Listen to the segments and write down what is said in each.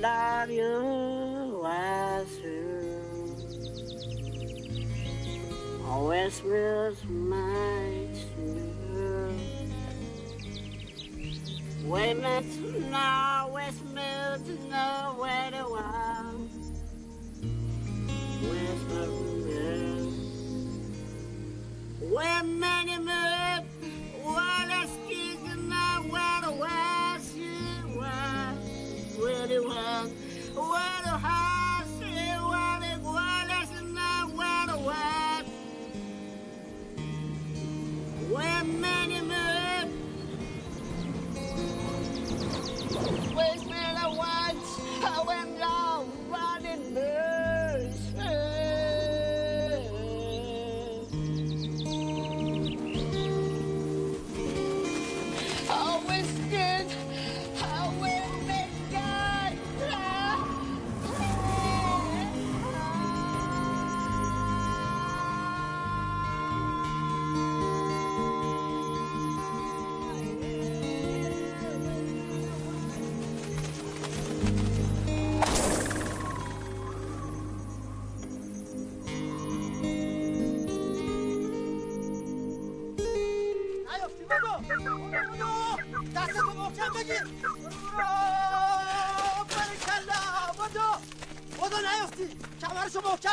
love you was true. Always was my true. We met now, we smelled no where to one. Whisper, yeah. We met.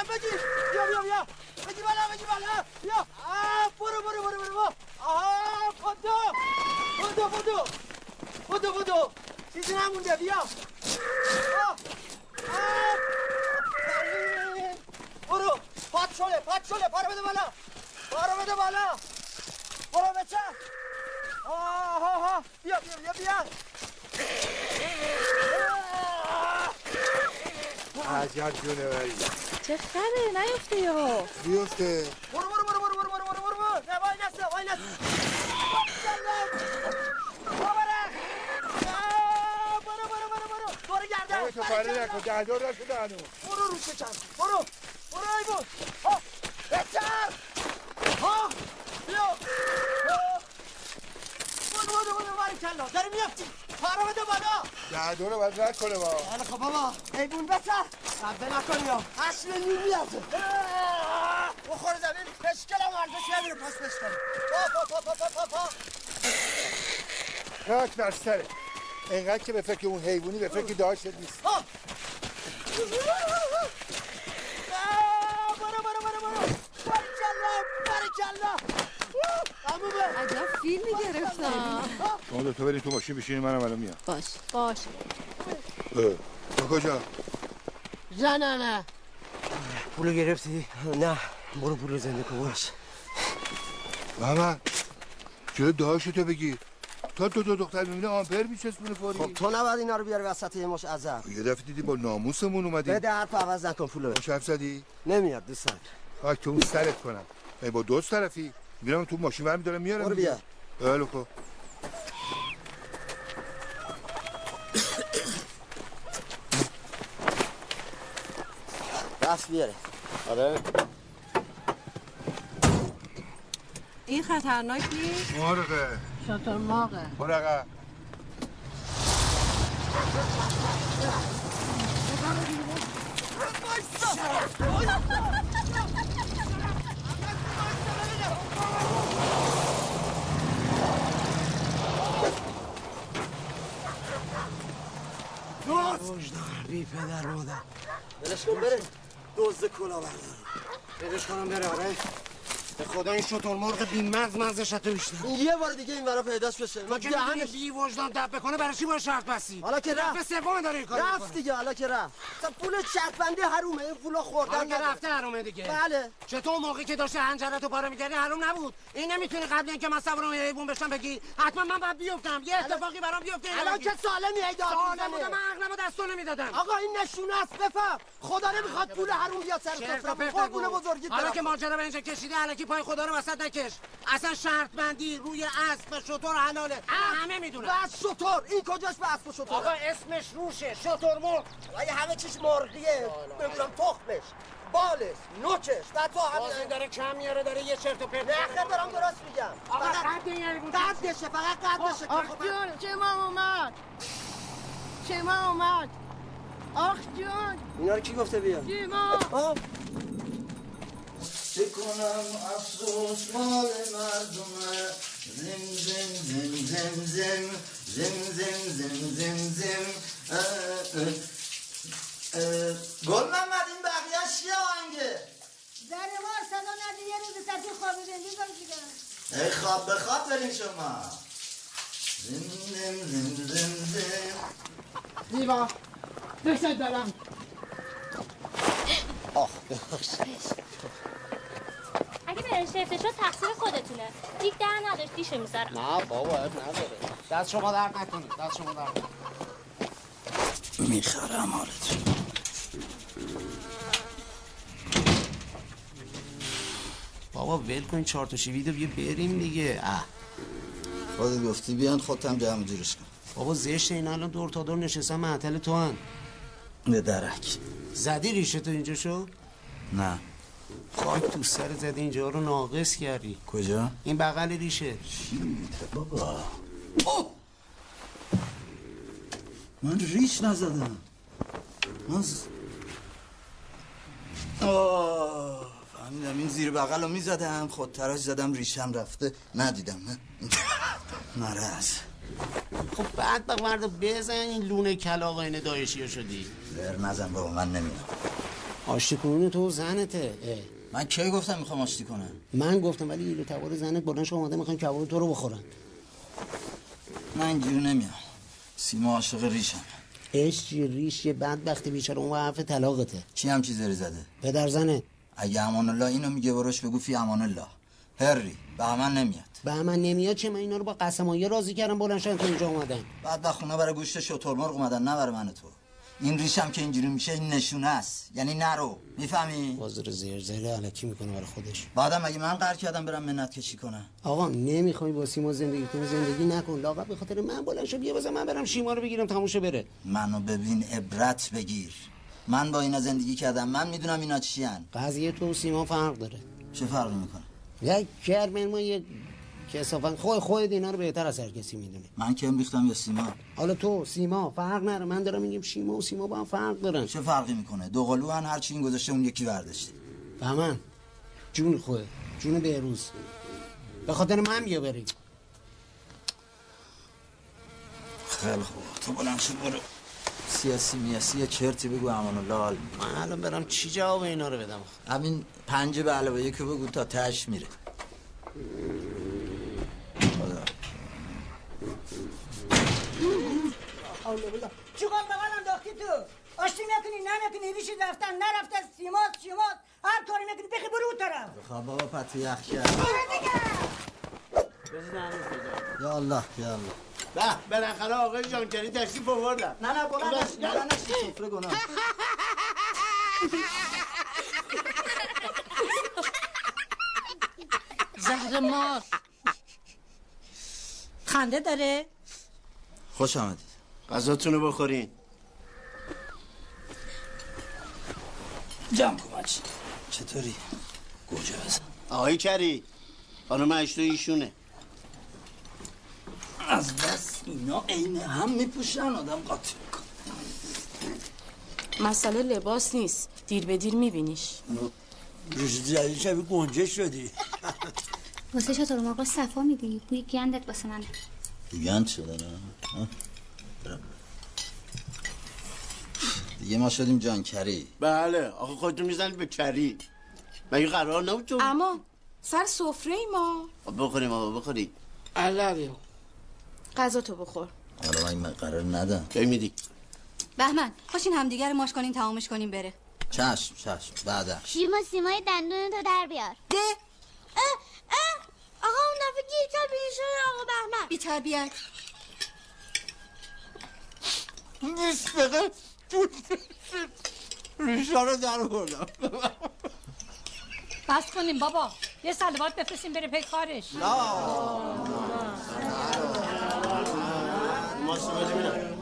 بگیر بیا بیا بیا بگی بالا بگی بالا بیا برو برو برو برو برو آه بودو بودو بودو بودو بودو چیزی نمونده بیا آه آه. برو پات شله پات شله پارو بده بالا پارو بده بالا برو بچه آه بیا بیا بیا بیا عجب جونه ولی چه خره نیفته یا بیفته. برو برو برو برو برو برو برو برو. برو نه وای نسته وای نسته. برو برو برو برو برو برو. برو گردن. تو پاره نکن. ده دور نشده هنوز برو رو چشم برو. برو ایبون ها. بچم ها. بیا. برو برو برو. برو کلا. داری میافتی. پارو بده بالا. ده دور باید رد کنه با حالا خب بابا. ایبون بچه صبه نکنی ها. اصل نیمی ازه بخور زمین. پشکلم ارزش نمیره. پاس بشکنی پا پا پا پا پا پا خاک بر سره اینقدر که به فکر اون حیوانی به فکر داشت نیست. برو برو برو برو. برکلا تمومه عجب فیلمی گرفتم شما دو تا بریم تو ماشین بشینیم منم الان میام. باش. باش تو کجا؟ نه پولو گرفتی؟ نه. برو پولو زنده کن باش. محمد چرا داشتو بگیر تا دو تا دختر می‌بینه آمپر میچسبونه فوری خب تو نباید اینا رو بیاری وسط یه مش عذب یه دفعه دیدی با ناموسمون اومدی؟ بده حرف عوض نکن پولو باش حرف زدی؟ نمیاد دوست ندارم. خاک تو اون سرت کنم. ای با دوست طرفی؟ میرم تو ماشین برمی دارم میارم برو دیگه. بله خب. دست بیاره آره. این خطرناک نیست؟ مرغه. شطر ماغه مرغه. وجدان بی پدر مادر. ولش کن بره دزد کلا بردار بدش کنم بره آره به خدا این شطور مرغ بی مغز مغزش تو بیشتر. یه بار دیگه این برا پیداش بشه. ما دهنش بی وجدان دب بکنه برای چی باید شرط بستی حالا که رفت. سوم داره این کار رفت دیگه حالا که رفت. تا پول شرط بندی حرومه این پولا خوردن حالا که. رفته حرومه دیگه. بله. چطور موقعی که داشته هنجرتو پاره می‌کردی حروم نبود. این نمی‌تونی قبل اینکه من اون حیوان بشم بگی حتما من باید بیفتم. یه اتفاقی برام بیفته. الان بگی. که سالمی ای داد سالم من عقلمو دستو نمی‌دادم. آقا این نشونه است بفهم. خدا نمی‌خواد پول حروم بیاد سر سفره پرت قربون نگو. بزرگیت حالا. که ماجرا به اینجا کشیده الکی پای خدا رو وسط نکش. اصلا شرط بندی روی اسب و شطور حلاله. همه می‌دونن. بس شطور. این کجاش به اسب و شطور؟ آقا اسمش روشه. شطور مرغ. ولی همه چیش مرغیه. نمی‌دونم تخمش. بالش نوکش و تو همین داره کم میاره داره یه چرت و پرت نه دارم درست میگم. آقا قد این حیوان قدشه فقط قدشه که خب جون چه ما اومد؟ چه ما اومد؟ آخ جان اینا رو کی گفته بیا دیما آه. کنم افسوس مال مردمه زم زم زم زم زم زم زم زم زم زم. گل محمد این بقیه چیه آهنگه در ما صدا ندی یه روز سطح خواب بندی دیگه ای خواب به خواب برین شما زم زم زم زم زم دیما دوست دارم اگه برنج گرفته شد تقصیر خودتونه. دیگ در نداشت دیشو می‌ذارم. نه بابا اب نداره. دست شما در نکنید دست شما در نکنید می‌خرم حالتون بابا ول کن چهار تا شیویدو بیا بریم دیگه. اه. خودت گفتی بیان خودم جمع جورش کن. بابا زشت این الان دور تا دور نشستن معطل تو هن به درک. زدی ریشه تو اینجا شو؟ نه. خاک تو سر زدی اینجا رو ناقص کردی. کجا؟ این بغل ریشه. بابا. اوه! من ریش نزدم. من ز... آه، فهمیدم این زیر بغل رو می‌زدم. خود تراش زدم ریشم رفته. ندیدم نه. مرز خب بعد با مرد بزن این لونه کلاق اینه دایشی شدی. زر نزن بابا من نمیدم آشتی کنون تو زنته. اه. من کی گفتم می‌خوام آشتی کنم من گفتم ولی ایلو تبار زنت بلند شو اومده می‌خوان کباب تو رو بخورن. من اینجوری نمیام. سیما عاشق ریشم. عشق ریش یه بدبختی بیچاره اون حرف طلاقته. چی هم چیزی زده؟ پدر زنه. اگه امان الله اینو میگه بروش بگو فی امان الله هری به من نمیاد. به من نمیاد چه من اینا رو با قسمایی راضی کردم بلند شدن تو اینجا اومدن بعد به خونه برای گوشت شترمرغ اومدن نه برای من تو. این ریشم که اینجوری میشه این نشونه است. یعنی نرو. می‌فهمی؟ بازار زیر زیر علکی می‌کنه برای خودش. بعدم اگه من قرار کردم برم منت کشی کنم آقا نمی‌خوای با سیما زندگی کنی زندگی نکن. لاغر به خاطر من بلند شو بیا بزن من برم شیما رو بگیرم تموشه بره. منو ببین عبرت بگیر. من با اینا زندگی کردم من می‌دونم اینا چیان قضیه تو و سیما فرق داره. چه فرقی می‌کنه؟ یک کرمن ما یک کسافت خود خودت اینا رو بهتر از هر کسی می‌دونی. من کم ریختم یا سیما؟ حالا تو سیما فرق نره من دارم میگم شیما و سیما با هم فرق دارن. چه فرقی می‌کنه؟ دو قلو هن هر چی این گذاشته اون یکی برداشته. فهمن جون خود جون بهروز. به خاطر من بیا بریم. خیلی خوب. تو بلند شو برو. سیاسی میاسی یه چرتی بگو امان الله حال من الان برم چی جواب اینا رو بدم؟ همین پنج به علاوه یکی بگو تا تش میره خدا چیکار بغل انداختی تو؟ آشتی نکنی نه نکنی ریشی رفتن نرفته سیمات سیمات هر کاری می‌کنی بخی برو اون طرف. خب بابا پتی یخ کرد یا الله یا الله. به بالاخره آقای جانکری تشریف آوردن. نه نه بلند نشی بلند نشی سفره گناه؟ زهر مار. خنده داره؟ خوش آمدید. غذاتون رو بخورین. جمع کن بچه چطوری؟ گوجه بزن. آقای کری خانم اشتو ایشونه. از بس اینا عین هم میپوشن آدم قاطی میکن مسئله لباس نیست. دیر به دیر میبینیش. جدید شبیه گنجه شدی. واسه شطور مرغ صفا میدی بوی گندت واسه من گند شده نه. دیگه ما شدیم جانکری بله آقا خودتون می‌زنید به کری. مگه قرار نبود تو اما سر سفره ما. خب بخوریم آقا بخوریم. غذا تو بخور. حالا من قرار ندم. کی میدی؟ بهمن خوشین همدیگه رو ماش کنین تمامش کنیم بره. چشم چشم بعدا شیما سیمای دندون تو در بیار. ده. اه اه آقا اون دفعه گیر کرد به آقا بهمن. بی تربیت نیست دقیقه ریشا رو در بردم بس کنیم بابا. یه سلوات بفرستیم بره پی کارش. میدم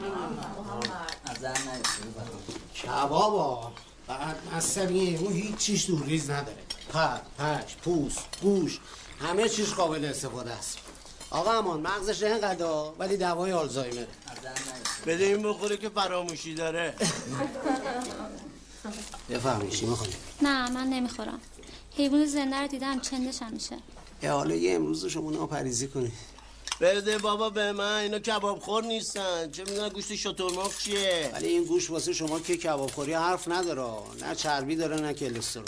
کبابا بعد عصبیه اون هیچ چیز دور ریز نداره. پر پش پوست گوش همه چیز قابل استفاده است. آقا امان مغزش اینقدر ولی دوای آلزایمره. بده این بخوره که فراموشی داره. بفهمی چی می‌خوری؟ نه من نمی‌خورم. حیوان زنده رو دیدم چندش هم میشه. حالا یه امروز شما ناپریزی کنی. بده بابا به من اینا کباب خور نیستن. چه می‌دونن گوشت شترمرغ چیه؟ ولی این گوش واسه شما که کباب خوری حرف نداره. نه چربی داره نه کلسترول.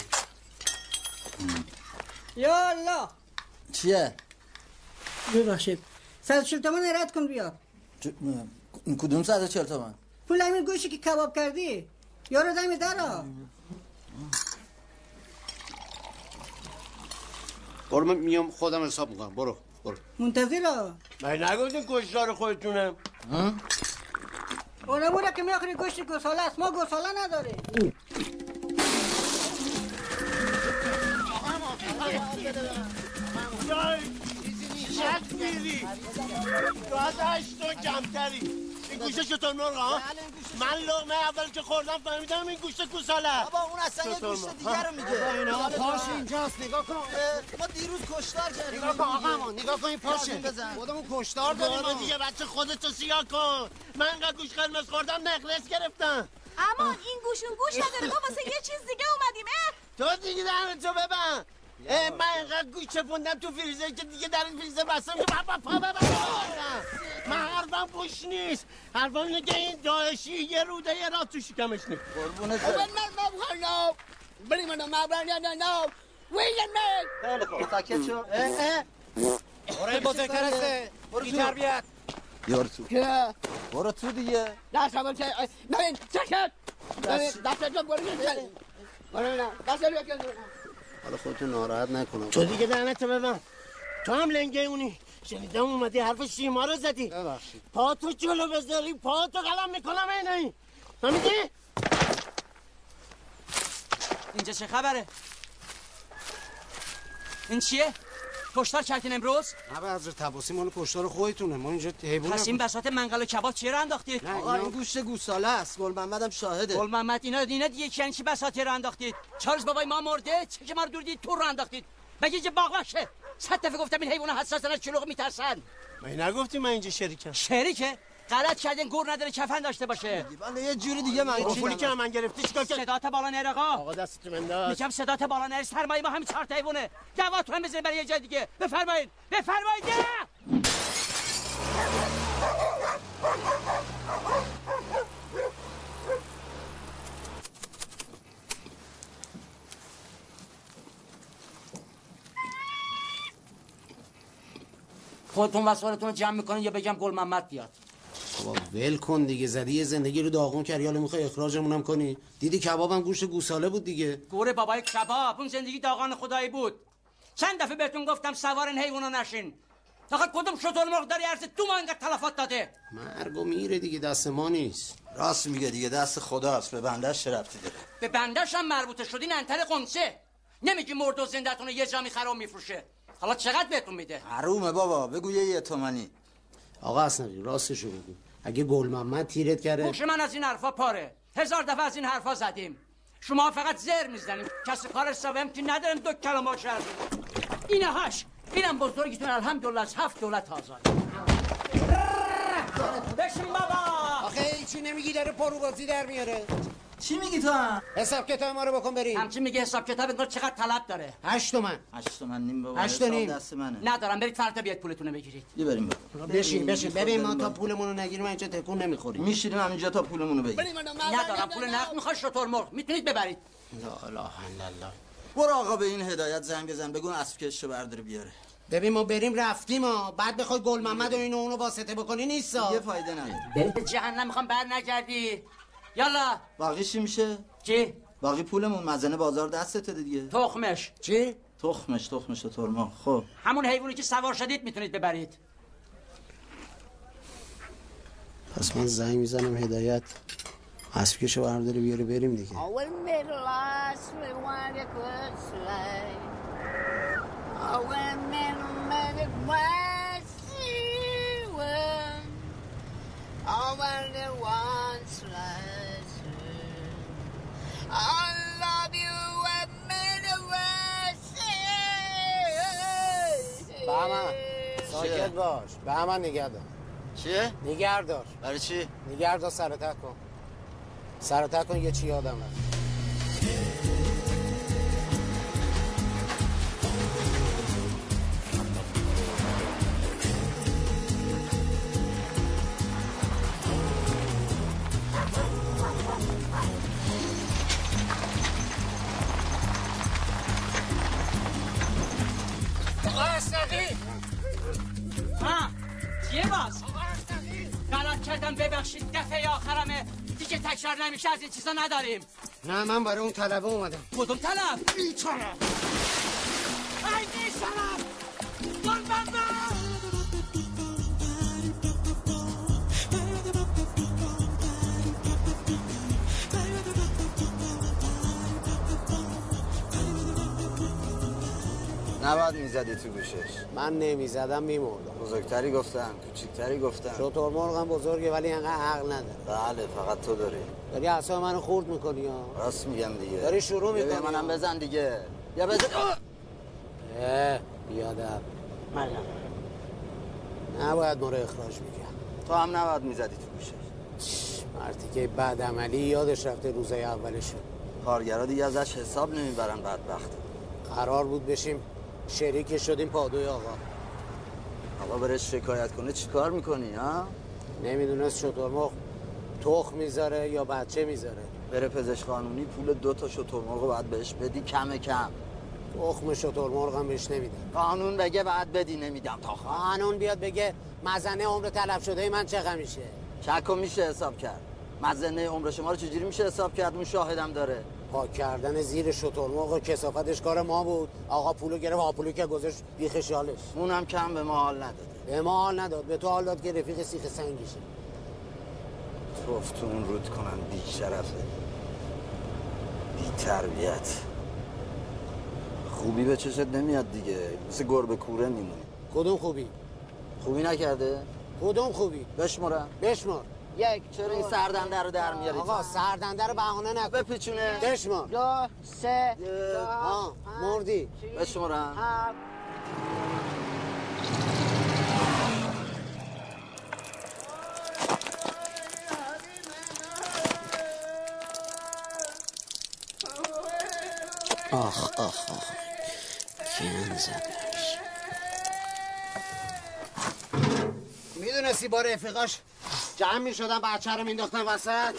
یا الله! چیه؟ ببخشید. صد چل تومن رد کن بیا کدوم صد چل تومن؟ پول همین گوشی که کباب کردی. یارو دمی دارا برو من میام خودم حساب می‌کنم. برو برو. منتظر من نگفتین کشتار خودتونه اونم اونه که میاخری گوشت گوساله است. ما گوساله نداریم. میری تو از هشتا کمتری. این گوشه چطور مرغ ها؟ من لغمه اول که خوردم فهمیدم این گوشت گوساله بابا اون اصلا یه گوشت دیگه رو میگه. اینا پاش اینجاست نگاه کن. ما دیروز کشتار کردیم. نگاه کن آقا امان نگاه کن این پاشه. بزن. خودمون کشتار داریم دیگه بچه خودتو سیاه کن. من انقدر گوش قرمز خوردم نقلس گرفتم. اما این گوشون گوش نداره. ما واسه یه چیز دیگه اومدیم تو دیگه دهنتو ببن اه، من اینقدر گوش چپوندم تو فریزر که دیگه در این فریزر بستم که بابا پا ببن من حرفم پوش نیست حرفم اینه که این داعشی یه روده یه رات تو شکمش نیست قربونت bring me no my brand no no. William man. خیلی خوب ساکت شو برو بزرگترسته برو بی. تربیت یار تو Yeah. برو تو دیگه That's how much I. No, check it. That's it. Don't worry. That's it. حالا خودتو ناراحت نکنم. تو دیگه دهنتو ببن تو هم لنگه اونی. شنیدم اومدی حرف شیما رو زدی. ببخشید. پا تو جلو بذاری پا تو قلم می‌کنم اینه فهمیدی؟ اینجا چه خبره؟ این چیه؟ کشتار کردین امروز؟ نه به حضرت تباسی مال کشتار خودتونه. ما اینجا حیوان پس این بساط منقل و کباب چیه رو انداختید؟ نه آقا این گوشت گوساله است. گل محمدم شاهده. گل محمد اینا اینا دیگه یعنی چی بساطی رو انداختید؟ چارلز بابای ما مرده؟ چه که ما رو دور دید تو رو انداختید؟ مگه اینجا باغوشه صد دفعه گفتم این حیوان حساسن از چلوغ میترسن. من نگفتی من اینجا شریکم. شریکه؟ غلط کردین گور نداره کفن داشته باشه. بله یه جوری دیگه من پولی که من گرفتی چیکار کرد صدات بالا نره آقا. آقا دستتو بنداز میگم صدات بالا نره سرمایه ما همین چهار تا حیوانه دواتو هم بزنید برای یه جای دیگه. بفرمایید بفرمایید خودتون وسایلتون رو جمع می‌کنین یا بگم گل محمد بیاد؟ بابا ول کن دیگه. زدی یه زندگی رو داغون کردی. حالا می‌خوای اخراجمون هم کنی؟ دیدی کبابم گوشت گوساله بود دیگه. گوره بابای کباب اون زندگی داغان خدایی بود. چند دفعه بهتون گفتم سوار این حیونا نشین. فقط کدوم شطور مرغ داری ارز تو ما اینقدر تلفات داده؟ مرگ و میره دیگه دست ما نیست. راست میگه دیگه دست خداست. به بندش چه ربطی داره؟ به بندش هم مربوطه شدین انتر قمسه نمیگی مرد و زندتون رو یه جا می‌خره و میفروشه. حالا چقدر بهتون میده؟ حرومه بابا بگو یه یه تومنی آقا اصلا راستشو بگو. اگه گل محمد تیرت کرده. گوش من از این حرفا پاره. هزار دفعه از این حرفا زدیم. شما فقط زر می‌زنیم کسی کار حسابم که ندارم دو کلمه شهر اینه هاش. اینم بزرگتون الحمدلله از هفت دولت آزاد. بشین بابا. آخه هیچی نمیگی داره پرو بازی در میاره. چی میگی تو هم؟ حساب کتاب ما رو بکن بریم. همچین میگه حساب کتاب انگار چقدر طلب داره. هشت تومن. هشت تومن نیم بابا هشت نیم. دست منه. ندارم برید فردا بیاد پولتون رو بگیرید. یه بریم بابا. بشین بشین. ببین ما تا پولمون رو نگیریم اینجا تکون نمی‌خوریم. میشینیم همینجا تا پولمون رو بگیریم. ندارم پول نقد می‌خواد شطور مرغ. می‌تونید ببرید. لا اله الا الله. برو آقا به این هدایت زنگ بزن بگو اسب کشو برداره بیاره. ببین ما بریم رفتیم ها. بعد بخوای گل محمد و اینو اونو واسطه بکنی نیستا یه فایده نداره. برید به جهنم می‌خوام بر نگردی یالا. باقی چی میشه؟ چی؟ باقی پولمون مزنه بازار دستته دیگه. تخمش. چی؟ تخمش تخمش ترما خب. همون حیوانی که سوار شدید می‌تونید ببرید. پس من زنگ می‌زنم هدایت. اسب کشو برداره بیاره بریم دیگه. Oh, last I love you and middle was بابا ساکت باش به همه نگه دار چیه؟ نگه دار برای چی؟ نگه دار سرتک کن سرتک کن یه چی یادم رفت آقا اسنقی ها چیه باز غلط کردم ببخشید دفعه آخرمه دیگه تکرار نمیشه از این چیزا نداریم نه من برای اون طلبه اومدم کدوم طلب بیچاره ای بیچاره قربان من نباید می‌زدی تو گوشش. من نمی‌زدم میمردم. بزرگتری گفتم کوچیکتری گفتم شطور مرغم بزرگه ولی انقدر عقل نداره. بله فقط تو داری. داری اصلا منو خورد می‌کنی ها راست میگم دیگه. داری شروع می‌کنی. منم بزن دیگه. یا بزن! اه! بیادب. منم نباید ما رو اخراج می‌کرد. تو هم نباید می‌زدی تو گوشش. مرتی که بعد عملی یادش رفته روزای اولشون. کارگرا دیگه ازش حساب نمی‌برن بدبخت. قرار بود بشیم شریک شدیم پادوی آقا. آقا برش شکایت کنه چیکار می‌کنی ها؟ نمی‌دونست شطور تخم می‌ذاره یا بچه می‌ذاره. بره پزشک قانونی پول دو تا شترمرغ رو باید بهش بدی کم کم. تخم شطور مرغم بهش نمیدن. قانون بگه بعد بدی نمیدم تا قانون بیاد بگه مزنه عمر طلب شده من چقدر میشه؟ چکو میشه حساب کرد. مزنه عمر شما رو چجوری میشه حساب کرد؟ اون شاهدم داره. پاک کردن زیر شترمرغ و کسافتش کار ما بود. آقا پولو گرفت آپولو که گذاشت بیخ شالش. اونم کم به ما حال نداده به ما حال نداد. به تو حال داد که رفیق سیخ سنگیشه توف تو اون رود کنن بی شرفه بی تربیت. خوبی به چشت نمیاد دیگه. مثل گربه کوره میمونی کدوم خوبی؟ خوبی نکرده؟ کدوم خوبی؟ بشمرم. بشمار. یک چرا این سردنده رو در میاری؟ آقا سردنده رو بهانه نکن. بپیچونه. بشمار دو سه آه مردی. بشمرم آخ آخ آخ. کیان زدش می‌دونستی با رفیقاش جمع می‌شدن بچه رو مینداختن وسط؟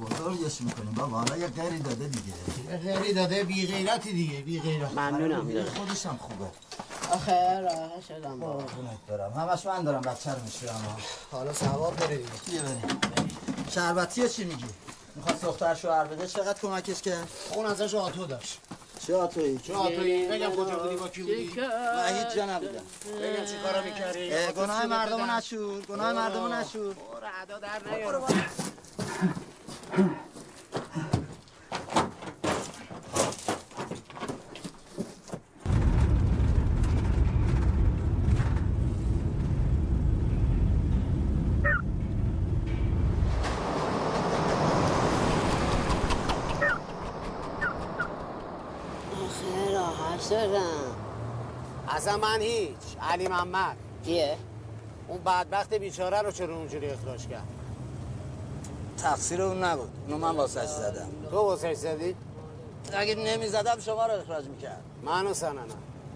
بزرگش می‌کنیم بابا حالا یه غیری داده دیگه خیلی داده بی غیرتی دیگه بی غیرت ممنونم خودش هم خوبه. آخه راه شدم. قربونت برم. همش من دارم بچه رو میشورم. حالا ثواب بره دیگه. بیا بریم. شربتیه چی میگی؟ می‌خواست دختر شوهر بده. چقدر کمکش کرد؟ اون ازش آتو داشت. چه آتویی؟ چه آتویی؟ بگم کجا بودی با کی بودی؟ من هیچ جا نبودم بگم چی کارا می‌کردی؟ اه، گناه مردمو نشور گناه مردمو نشور برو ادا در نیار اصلا من هیچ. علی محمد. کیه؟ اون بدبخت بیچاره رو چرا اونجوری اخراج کرد؟ تقصیر اون نبود. اونو من واسش زدم. تو واسه زدی؟ اگه نمی‌زدم شما رو اخراج می‌کرد منو سننم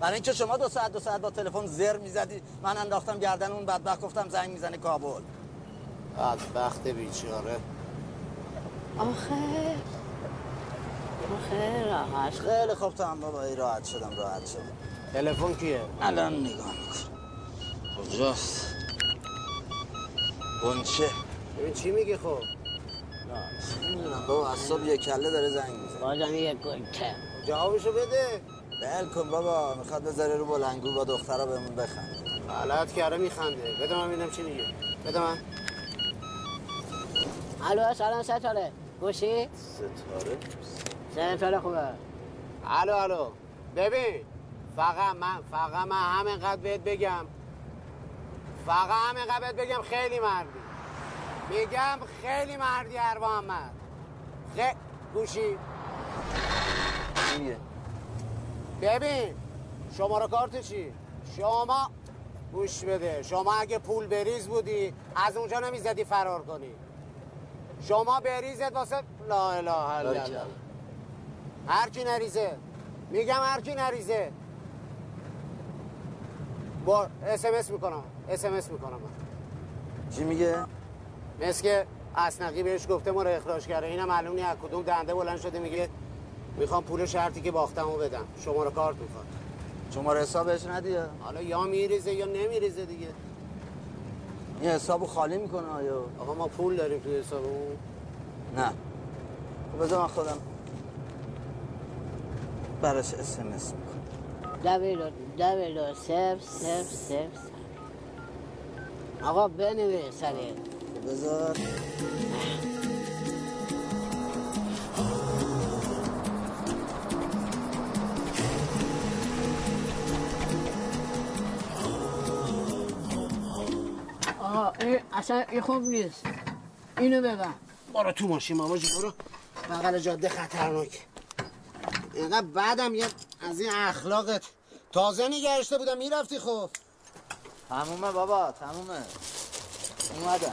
برای اینکه شما دو ساعت دو ساعت با تلفن زر می‌زدی من انداختم گردن اون بدبخت گفتم زنگ می‌زنه کابل. بدبخت بیچاره. آخه آخه راحت. خیلی خوب تو هم بابا راحت شدم راحت شدم. تلفن کیه؟ الان نگاه می‌کنم. کجاست؟ گنچه ببین چی میگی خب؟ نمی‌دونم بابا از صبح یک کله داره زنگ می‌زنه. بازم یک گلته جوابشو بده. بل کن بابا می‌خواد بذاره رو بلنگو با دخترها بهمون بخند غلط کرده میخنده. بده من ببینم چی میگه. بده من. الو سلام ستاره. گوشی؟ ستاره؟ ستاره خوبه. الو الو. ببین. فقط من فقط من همینقدر بهت بگم. فقط همینقدر بهت بگم خیلی مردی. میگم خیلی مردی هر محمد خ... گوشی ببین شماره کارت چی؟ شما گوش بده. شما اگه پول بریز بودی از اونجا نمی‌زدی فرار کنی. شما بریزت واسه لا اله الا الله. هر کی نریزه. میگم هر کی نریزه. با اس ام اس می‌کنم اس ام اس می‌کنم. چی میگه؟ مثل که اسنقی بهش گفته ما رو اخراج کرده. اینم معلوم نیست از کدوم دنده بلند شده. میگه می‌خوام پول شرطی که باختمو بدم. شماره کارت می‌خواد. شماره حسابش ندیه؟ حالا یا میریزه یا نمیریزه دیگه. این حسابو خالی می‌کنه آیا؟ آقا ما پول داریم توی حسابمون. نه. خب بذار من خودم براش اس ام اس می‌کنم. دبیرو سف سف سف آقا بنویس سریع بذار. آقا این اصلا این خوب نیست. اینو ببن برو تو ماشین بابا جون برو. بغل جاده خطرناک. اینقدر بعدم یه از این اخلاقت. تازه نگرشته بودم می‌رفتی خب تمومه بابا تمومه. اومدم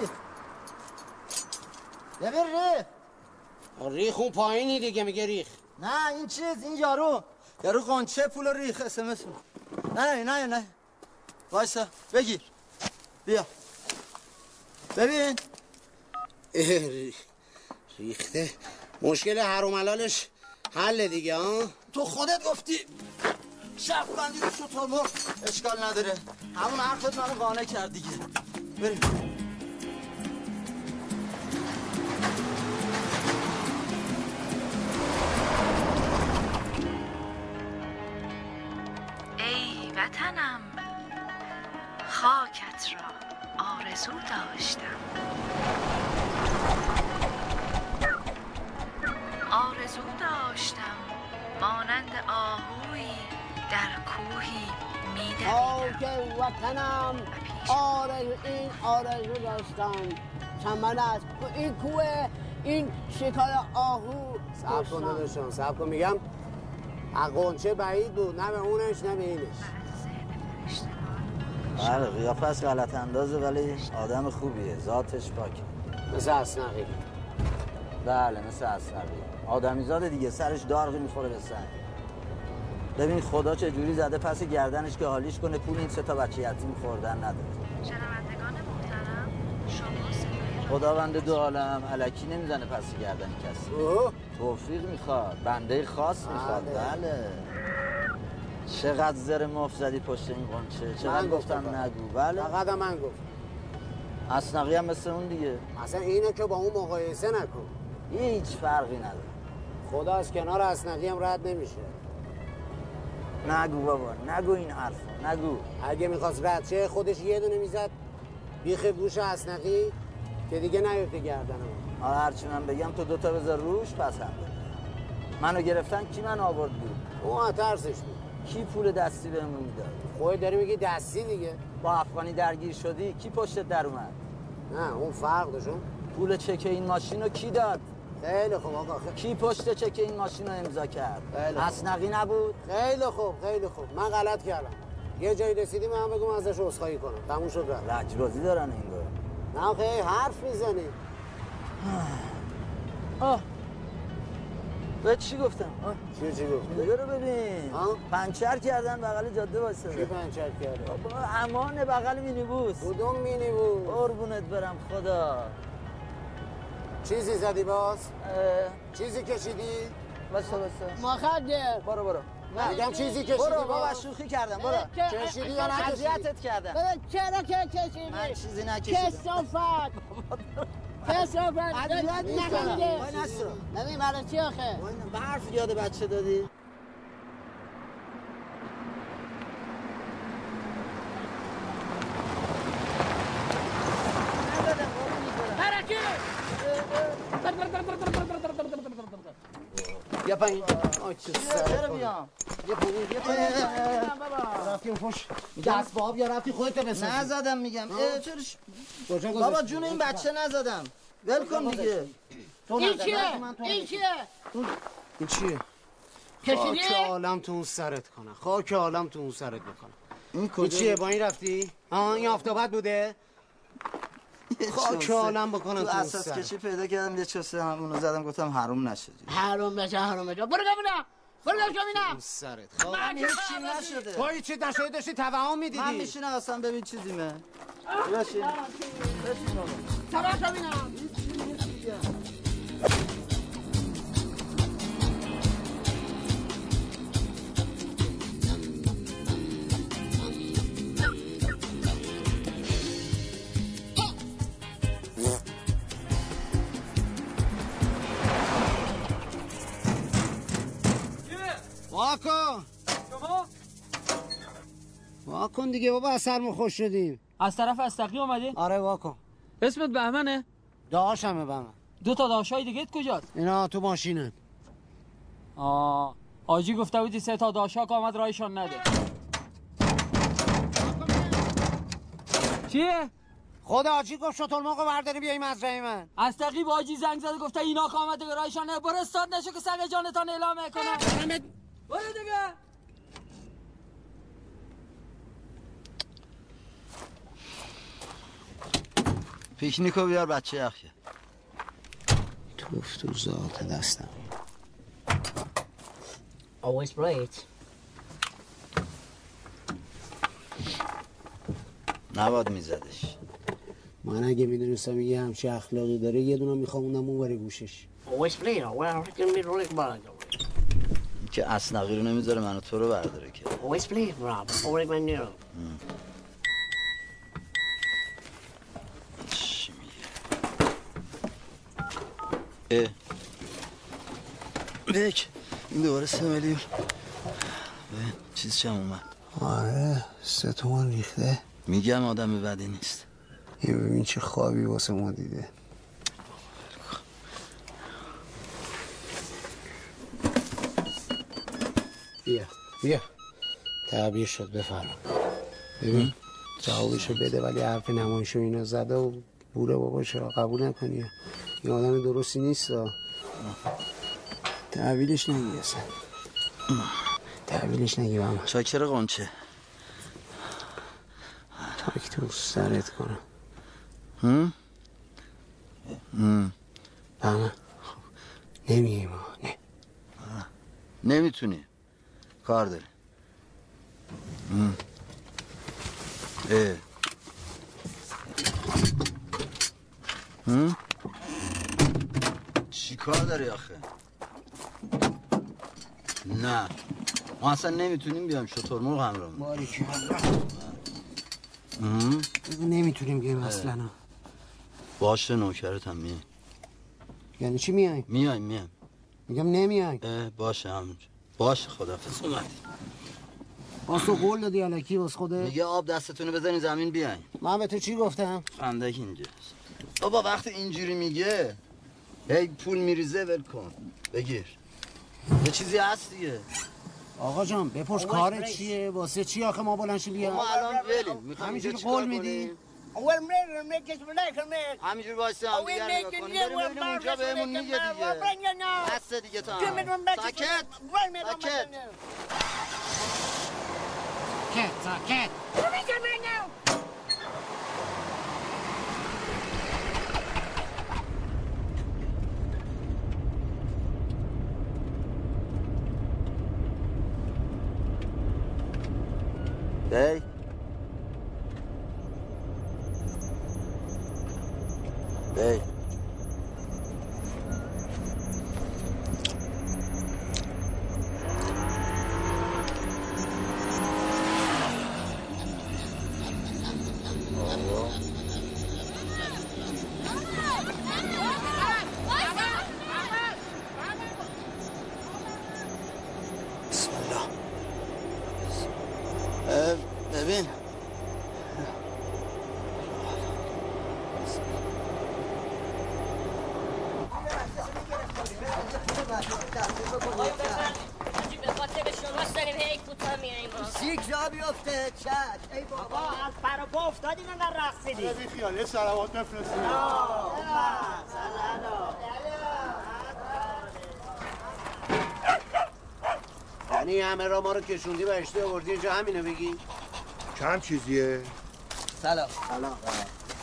ریخ ببین ریخ ریخ اون پایینی دیگه میگه ریخ. نه این چیز این یارو. یارو قنچه پول ریخ اس ام اس نه نه نه وایسا بگیر. بیا. ببین. اه، ری- ریخته. مشکل حروملالش حل دیگه ها؟ تو خودت گفتی شرف بندی رو شطور اشکال نداره. همون حرفت منو قانع کرد دیگه. بریم. ای وطنم خاکت را آرزو داشتم. آرزو داشتم. مانند آهویی در کوهی میدویدم. که وطنم. آرزو این آرزو داشتم. چمن است این کوه این شکار آهو. سب کن داداشم سب کن. میگم اقونچه بعید بود نه به اونش نه به اینش. بله قیافه از غلط اندازه ولی آدم خوبیه ذاتش پاکه. مثل اسنقی. بله مثل اصحابی آدمیزاد دیگه سرش دارقی می‌خوره به سر. ببین خدا چه جوری زده پس گردنش که حالیش کنه پول این سه تا بچه یتیم خوردن نداره. شنوندگان محترم شما خداوند دو عالم علکی نمی‌زنه پس گردن کسی. توفیق می‌خواد بنده خاص می‌خواد. بله. چقدر زر مفت زدی پشت این قنچه چقدر من گفتم گفتم. نگو. بله. فقط من گفت اسنقی هم مثل اون دیگه. اصلا اینو که با اون مقایسه نکن. هیچ فرقی نداره. خدا از کنار اسنقی هم رد نمیشه. نگو بابا نگو این حرف نگو. اگه می‌خواست رد شه خودش یه دونه می‌زد بیخ گوش اسنقی که دیگه نیفته گردنم. حالا هرچی من بگم تو دوتا بذار روش پس هم. منو گرفتن کی من آورد بود اون ترسش بود. کی پول دستی بهمون می‌داد؟ خودت داری میگی دستی دیگه. با افغانی درگیر شدی کی پشتت در اومد؟ نه اون فرق داشون پول چک این ماشین رو کی داد؟ خیلی خوب آقا خیلی کی پشت چک این ماشین رو امضا کرد. اسنقی نبود؟ خیلی خوب خیلی خوب. من غلط کردم. یه جایی رسیدی من بگم ازش عذرخواهی کنم. تموم شد رفت. لجبازی دارن انگار. نه خیلی حرف می‌زنی. آه. به چی گفتم. چی چی گفت دیگه رو ببین. پنچر کردن بغل جاده واسه. پنچر کرده؟ بابا امان بغل مینیبوس. کدوم مینی بود قربونت برم خدا. چیزی زدی باز؟ چیزی کشیدی؟ بسا بسا مخدر برو برو. نه. میگم چیزی کشیدی برو بابا شوخی کردم برو. کشیدی یا نکشیدی؟ اذیتت کردم. بابا چرا که کشیدی؟ من چیزی نکشیدم. کسافت. کسافت. اذیت نکنه می‌کنم. وای نسترو ببین برای چی آخه؟ به حرف یاد بچه دادی. یا پایین آی چه چرا سرت بیام یه پول یه پول رفتیم خوش اسباب یا رفتی خودت بسازی نزدم میگم چرا بابا؟ جون این بچه نزدم ول کن دیگه تو این. چیه؟ من تو این چیه؟ این چیه؟ خاک عالم تو اون سرت کنه خاک عالم تو اون سرت بکنه این چیه با این رفتی ها این آفتابت بوده خاک. عالم بکنه تو اساس سرت. کشی پیدا کردم یه چوسه همونو زدم گفتم حروم نشه حروم بشه حروم بشه برو گمونم. برو سرت. خاک من هیچ چی نشده؟ تو هیچی نشده؟ داشتی توهم من می‌دیدی میشینم اصلا ببین چیزیمه بشین. بشین بابا تماشا بینم واکن. شما؟ واکن دیگه بابا از سرما خوش شدیم. از طرف استقی اومدی؟ آره واکن. اسمت بهمنه؟ داشمه به من دو تا داشای دیگه کجاست؟ اینا تو ماشینن. آه آجی گفته بودی سه تا داشا که آمد رایشان نده. چیه؟ خدا آجی گفت شطور موقع برداری بیایی مزرعه من. استقی با آجی زنگ زده گفته اینا که آمده رایشان نده. برو استاد نشو که سگ جانتان اعلام کنم برو دیگه پیکنیکو بیار بچه یخیه توف تو ذات دستم Always right. نباد میزدش من اگه می‌دونستم یه همچه اخلاقی داره یه دونه میخوامونم اون بره گوشش Always play. Well, it can be rolling ball. که اسنقی رو نمی‌ذاره منو تو رو برداره که. Always play, Rob. Always my. چی میگه؟ اه. بک. این دوباره سه میلیون. چیز چم اومد؟ آره سه تومن ریخته. میگم آدم بدی نیست. این ببین چه خوابی واسه ما دیده. بیا. تعبیر شد بفرما. ببین جوابشو بده ولی حرف نمایشو اینا زده و بوره باباشو قبول نکنی؟ این آدم درستی نیست. تحویلش نگی اصلا. تحویلش نگی به من شاکر قنچه. تاک تو سرت کنم. هم؟ هم. بهمن نمیگی ما نه. نمی‌تونی. کار. اه. هم؟ چی کار داری آخه؟ نه. ما اصلا نمی‌تونیم بیایم شطور مرغ همراه هم؟ نمی‌تونیم بیایم اصلا. باشه نوکرت هم میایم یعنی چی میای؟ میایم میایم. میگم نمیای. باشه همونجا. باشه خدافز اومدی. باز تو قول دادی علکی باز خوده میگه آب دستتونو بزنین زمین بیاین. من به تو چی گفتم؟ خندک اینجاست بابا وقتی اینجوری میگه هی پول میریزه ول کن. بگیر. یه چیزی هست دیگه. آقا جان بپرس کارت چیه؟ واسه چی آخه ما بلند شی بیا ما الان ولیم. همینجوری قول میدی؟ کنیم؟ Well, make make it like a make. همینجوری وایسه هم Oh, we دیگه make نگاه it کنیم yeah, بریم we're ببینیم اونجا marvelous, بهمون we make میگه it, we're دیگه bringing it now. دست دیگه تا Give me one back. ساکت Well, me one ساکت back. ساکت ساکت What صلوات بفرستی یعنی همه را ما رو کشوندی و اشتی آوردی اینجا همینو بگی کم چیزیه؟ سلام. سلام.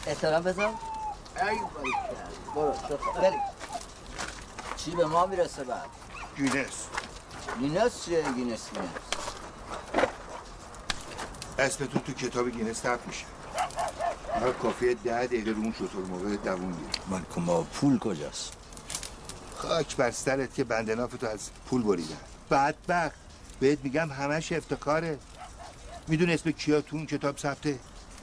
احترام بذار. ای. برو. بریم. چی به ما می‌رسه بعد؟ گینس. گینس چیه؟ گینس گینس. اسم تو تو کتاب گینس ثبت میشه. کافیه ده دقیقه رو اون شطور موقع دوون گیری من کما پول کجاست؟ خاک بر سرت که بنده نافتو از پول بریدن. بدبخت. بهت میگم همش افتخاره. میدون اسم کیا تو اون کتاب ثبته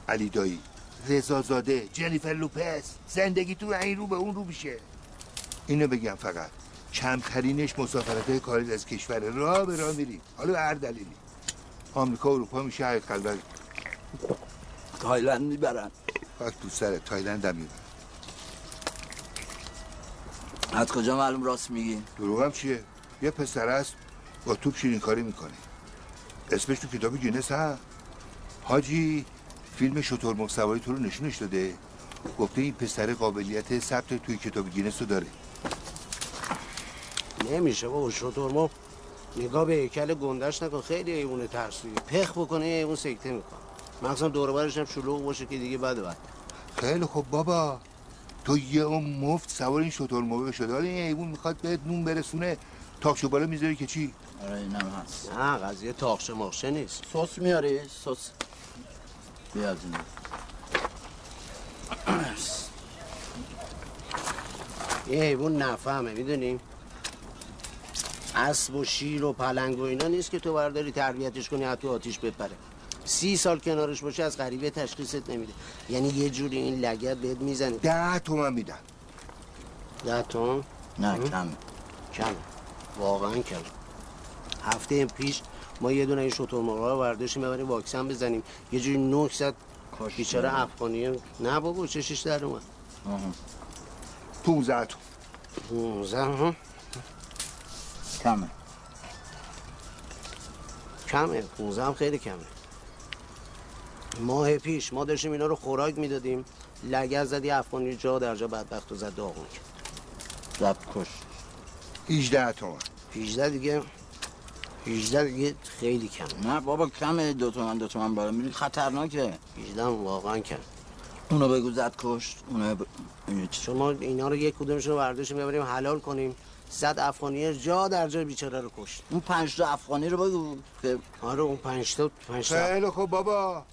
علی دایی. رضا زاده جنیفر لوپس. زندگی تو این رو به اون رو میشه. اینو بگم فقط. کمترینش مسافرت کاری از کشور راه به راه میری حالا به هر دلیلی. آمریکا و اروپا میشه قلبک تایلند می‌برن. خاک تو سر تایلند هم می‌برن. از کجا معلوم راست میگی؟ دروغم چیه؟ یه پسر است با توپ شیرین کاری می‌کنه. اسمش تو کتاب گینس هست حاجی فیلم شترمرغ سواری تو رو نشونش داده. گفته این پسر قابلیت ثبت توی کتاب گینس رو داره. نمیشه با شطور ما نگاه به هیکل گندش نکن خیلی ایمونه ترسویی. پخ بکنه ایمون سکته میکن مخصوصا دور برش هم شلوغ باشه که دیگه بده بد خیلی خوب بابا. تو یه اون مفت سوار این شطور مرغ شده. حالا این ایمون می‌خواد بهت نون برسونه تاکشو بالا می‌ذاری که چی؟ آره اینم هست. نه قضیه تاخشه ماخشه نیست. سس میاری؟ سس. بیا از این. یه حیوان نفهمه می‌دونیم اسب و شیر و پلنگ و اینا نیست که تو برداری تربیتش کنی حتی آتیش بپره. سی سال کنارش باشه از غریبه تشخیصت نمیده. یعنی یه جوری این لگت بهت می‌زنه. ده تومن میدن ده تومن؟ نه کم کم واقعا کم هفته پیش ما یه دونه این شطور رو برداشتیم ببریم واکسن بزنیم. یه جوری نوک زد بیچاره افغانی نه بابا چشش در اومد. پونزه تومن. پونزه ها کمه. کمه 15 هم خیلی کمه. ماه پیش ما داشتیم اینا رو خوراک می‌دادیم. لگز زدی افغانی جا در جا بدبخت و زد داغون کرد. زد کش. 18 تومن 18 دیگه. 18 دیگه خیلی کم نه بابا کمه. دو تومن دو تومن بالا. میری خطرناکه. 18 هم واقعا کم اونو بگو زد کشت اونو ب... اینو چی؟ چون ما اینا رو یک کدومشون رو برداشتیم ببریم حلال کنیم. صد افغانی جا در جا بیچاره رو کشت. اون پنج تا افغانی رو بگو که آره اون پنج تا پنج تا. خیلی خوب بابا.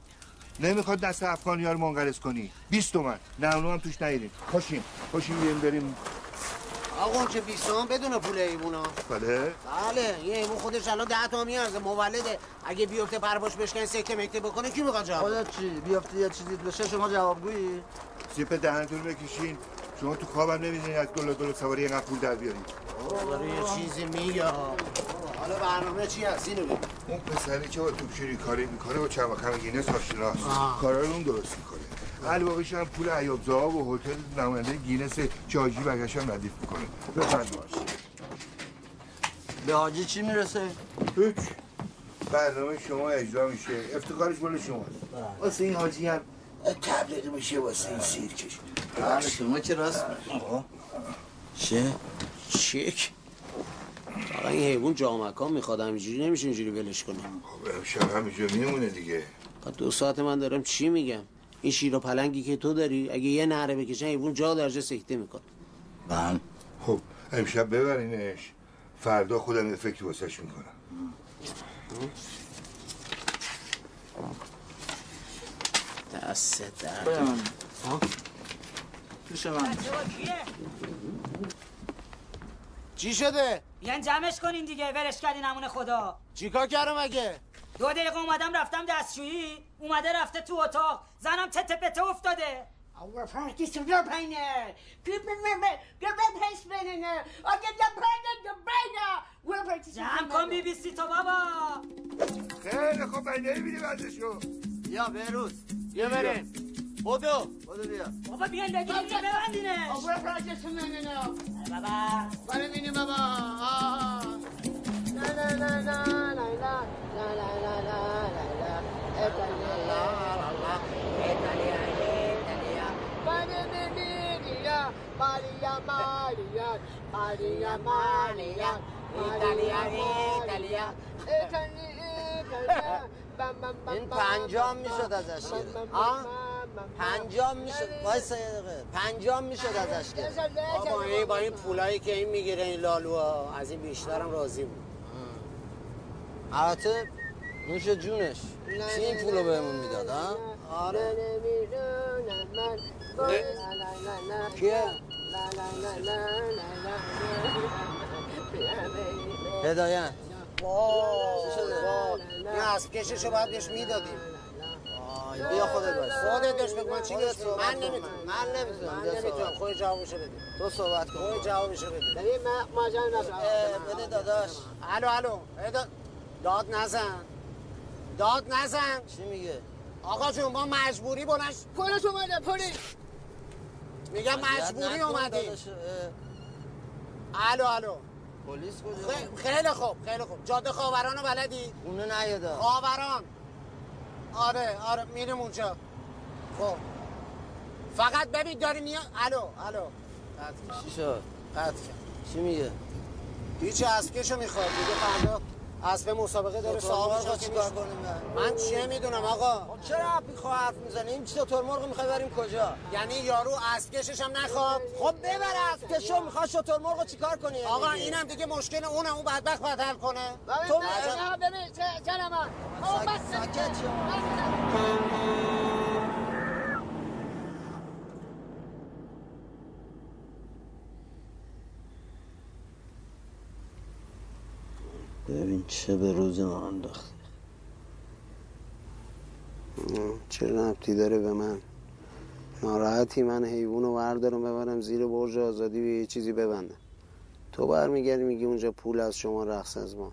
نمی‌خواد دست افغانی ها رو منقرض کنی. 20 تومن. نه اونو هم توش نگیریم خوشیم خوشیم بیاریم بریم. آقا اون چه 20 تومن؟ بدون پول ایمونا. بله. بله یه ایمون خودش الان 10 تومن میارزه. مولده. اگه بیفته پرباش بشکن سکته مکته بکنه کی می‌خواد جواب خودت چی؟ بیافتی یه چیزی بشه شما جوابگویی؟ سیپ دهنتون بکشین. شما تو خوابم نمی‌دونید از دلار دلار سواری اینقدر پول در بیارید داره یه چیزی میگه. حالا برنامه چی هست؟ اینو بگو. اون پسری که با توپشوری کاری می‌کنه با چند وقت گینس آشناست رو اون درست می‌کنه. علاوهش هم پول عیاب زها و هتل نماینده گینس جاجی بگش هم ردیف می‌کنه. بفرمایید. به حاجی چی می‌رسه؟ هیچ. برنامه شما اجرا میشه. افتخارش مال شما واسه این حاجی هم تبلیغ میشه واسه این سیرکش بله شما که راست چه؟ چک. فقط این حیوان جا مکان می‌خواد همینجوری نمیشه اینجوری ولش کنیم خب امشب همینجا میمونه دیگه. دو ساعت من دارم چی میگم؟ این شیر و پلنگی که تو داری اگه یه نهره بکشن حیوان جا در جا سکته می‌کنه. بله. خب امشب ببرینش. فردا خودم یه فکری واسش می‌کنم دست درد. پیش من چی شده؟ بیان جمعش کنین دیگه ولش کردین همون خدا چیکار کردم مگه؟ دو دقیقه اومدم رفتم دستشویی اومده رفته تو اتاق زنم تته پته افتاده Our first is painter. Keep remember, bed has been in there. I get the. We're. جمع کن بی بی سی تو بابا خیلی خب من نمی‌بینی بندشو یا بهروز Yemerin. Bodo. Bodo diyor. Baba bir anda gidin ne bendiniz? Baba bırak bırakacaksın beni ne yap? Baba. Bana beni baba. La la la la la la la la la la la la Maria, Maria, Maria, Maria, Italia, Italia, Italia, Italia. این پنجام می‌شد ازش گرفت پنجام می‌شد یه دقیقه پنجام می‌شد ازش گرفت بابا این با این پولایی که این می‌گیره این لالوها از این بیشترم راضی بود البته نوش جونش چی این پولو بهمون می‌داد ها آره کیه هدایت چی شده؟ این اسب کششو باید بهش می‌دادیم. بیا خودت باش. خودت بهش بگو من چی؟ صحبت من. نمی‌تونم. من نمی‌تونم. من نمی‌تونم. خود جوابشو بده تو صحبت کن. خود جوابشو بده ببین من ماجرا نشد. بده داداش. الو الو. داد داد نزن. داد نزن. چی میگه؟ آقا جون ما مجبوری بلنش پولش اومده پولی میگم مجبوری اومدی الو الو. پلیس کجا خ- خیلی خوب خیلی خوب. جاده خاوران رو بلدی؟ اونو نیادا خاوران. آره آره میریم اونجا. خب. فقط ببین داری میاد الو الو. قطع چی شد؟ قطع چی میگه؟ هیچ اسبکشو می‌خواد. میگه فردا اسب مسابقه داره مرغ که چیکار. کنیم من؟ چه می‌دونم آقا؟ خب چرا بی حرف می‌زنی؟ این چطور مرغ می‌خوای بریم کجا؟ یعنی یارو اسبکشش هم نخواد خب ببر از کشو می‌خواد شطور مرغ چیکار کنی؟ آقا اینم دیگه مشکل اونم اون بدبخت باید حل کنه. تو ببین جنما ساکت ببین چه به روز ما انداخته. چه ربطی داره به من؟ ناراحتی من حیوان رو وردارم ببرم زیر برج آزادی و یه چیزی ببندم. تو برمیگردی میگی اونجا پول از شما رقص از ما.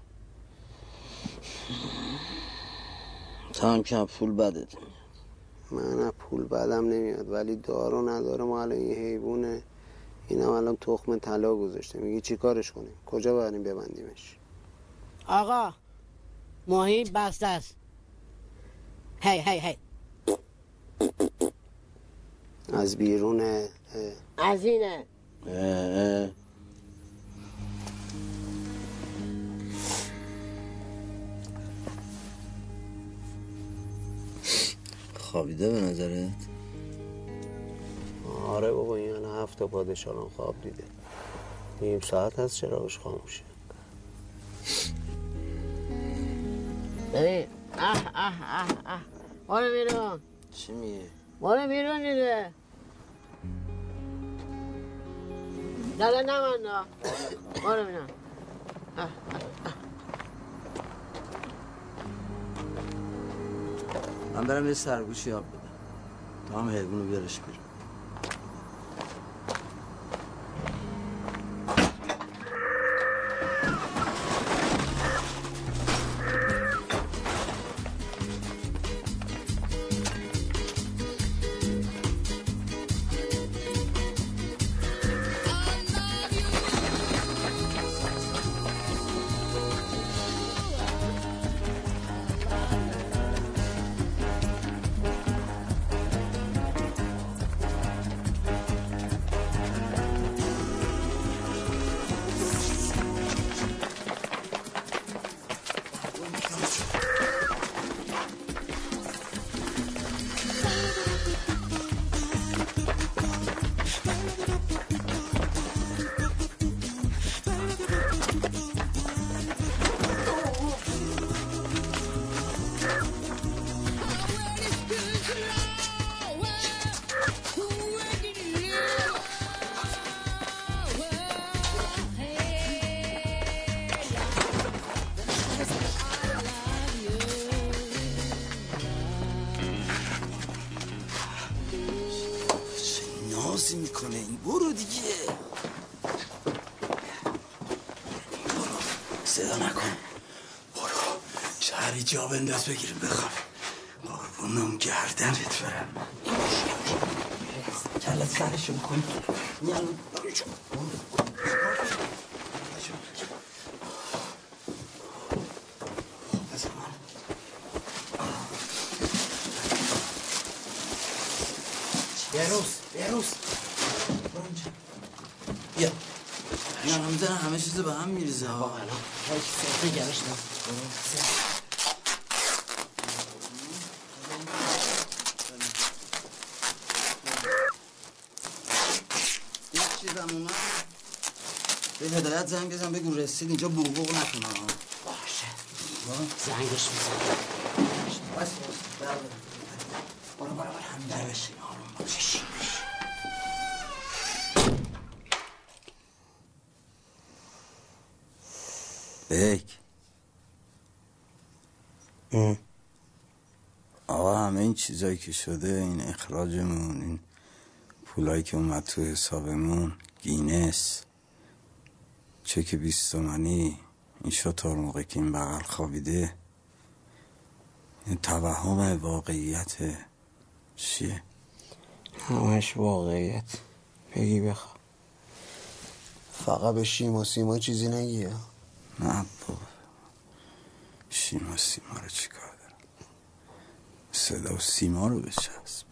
تو هم که پول بدت من از پول بدم نمیاد ولی دارو نداره. ما الان این حیوانه. اینم الان تخم طلا گذاشته. میگی چی کارش کنیم؟ کجا بریم ببندیمش؟ آقا ماهی بسته است. هی هی هی. از بیرونه از اینه. خوابیده به نظرت؟ آره بابا این الان هفت تا پادشاهان خواب دیده. نیم ساعت از چراغش خاموشه. ببین اه اه اه اه بارو بیرون چی میگه بارو بیرون دیگه داده نمانده بارو بیرون اه،. من برم یه سرگوشی آب بدم تو هم حیوانو بیارش بیرون جا بنداز بگیریم بخواب. قربونم گردنت برم. کلت سرشون کن. بروز بروز بیا. نرمزه همه چیز به هم میریزه ها. الان گرش هدایت زنگ بزن بگو رسید اینجا بوق نکنه. باشه. زنگش میزن بس بره. برو برو برو. همین در بشین. آروم باش. بک آقا همه این چیزایی که شده این اخراجمون این پولایی که اومد تو حسابمون گینس. چک بیست تومنی این شطور موقع که این بغل خوابیده. این توهم واقعیت. چیه؟ همش واقعیت. بگی بخوا فقط به شیم و سیما چیزی نگی ها؟ نه بابا. شیما سیما رو چیکار دارم؟ صدا و سیما رو بچسب.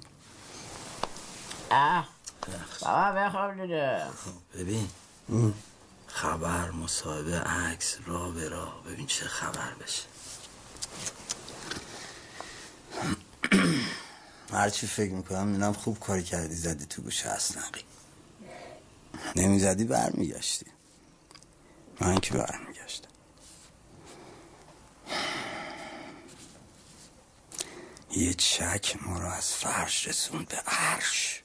اه. بابا بخواب دیده ببین. خبر مصاحبه عکس را به راه. ببین چه خبر بشه. هرچی فکر می‌کنم می‌دونم خوب کاری کردی زدی تو گوش اسنقی. نمی‌زدی برمیگشتی. من که برمیگشتم؟ یه چک ما رو از فرش رسون به عرش.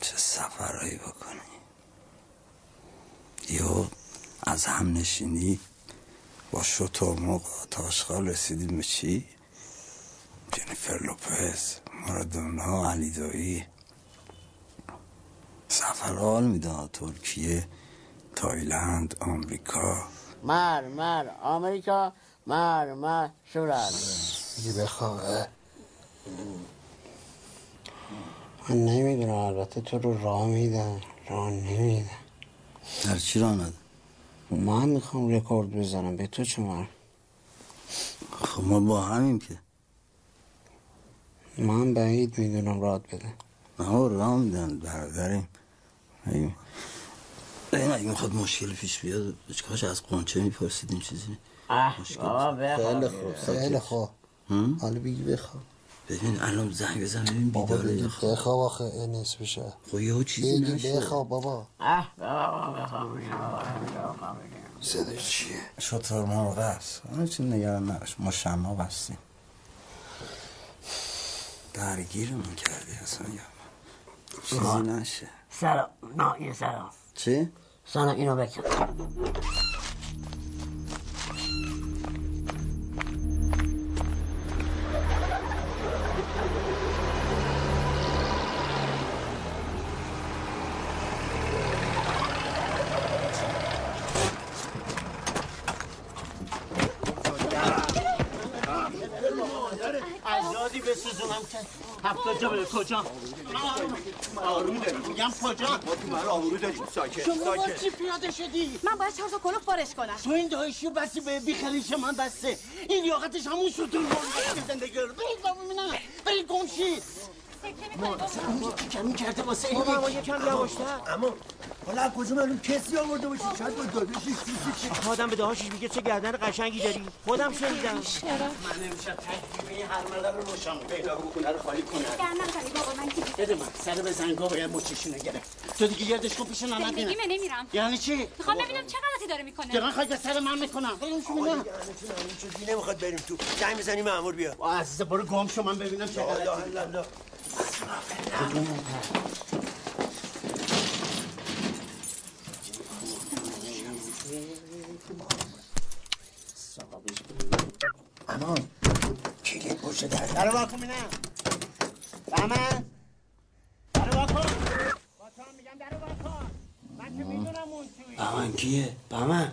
چه سفرهایی بکنی؟ یو از هم نشینی؟ با شطور موقع تاشخال رسیدیم به چی؟ جنیفر لوپز مارادونا علی دایی. سفر حال می‌داد ترکیه تایلند آمریکا. مر مر آمریکا. مر مر شورال. بگی بخوابه. من نمی‌دونم البته تو رو راه میدن. راه نمیدن. در چی راه نده؟ من می‌خوام رکورد بزنم. به تو چه مر خب ما با همیم که. من بعید می‌دونم راد بده. نه ما راه میدن. این این اگه می‌خواد مشکل پیش بیاد. چکاش از قنچه میپرسیدیم چیزی؟ اه مشکل. بابا بخواب. خیلی خوب خیلی خوب. هم؟ حالا بگی بخواب. ببین الان زنگ بزن ببین بابا بیداره بگی یا خواب بخواب آخه این نصفشه خب یه چیزی بگی نشه بخواب بابا اه بابا بخواب صدا چیه شطور مرغ است همه چی نگران نباش ما شما بستیم درگیرمون کردی اصلا یا چیزی نشه سلام نه یه سلام چی؟ سلام اینو بکن که هفتاد جا بده. کجا؟ آروم داری میگم کجا؟ من آروم داری ساکت شما چی پیاده شدی؟ من باید چهار تا کلوف بارش کنم. تو این دایشی بسی به بیخریش من بسته. این لیاقتش همون شطور مرد زندگی رو. برید بابا ببینم برید گم شید کمی کرده واسه این اما. یکم یواشتر اما حالا کجا معلوم کسی آورده باشی شاید با داداشش آدم به دهاشش میگه چه گردن قشنگی داری خودم شنیدم من امشب تکلیف این هرمله رو روشن بکنه رو خالی کنه بابا من که بده من سر به زنگا باید مچشونو گرفت تو دیگه گردش کن پیش زندگی بینه من نمیرم یعنی چی؟ می‌خوام ببینم چه غلطی داره می‌کنه دقیقا خواهی سر من می‌کنم بریم شو بینم چیزی نمی‌خواد بریم تو زنگ می‌زنی مامور بیا عزیز برو گم شو من ببینم چه غلطی اما کلید پشت در در واکن بینم بهمن. در واکن. با تو هم میگم در واکن. من که می‌دونم اون توی بهمن کیه؟ بهمن.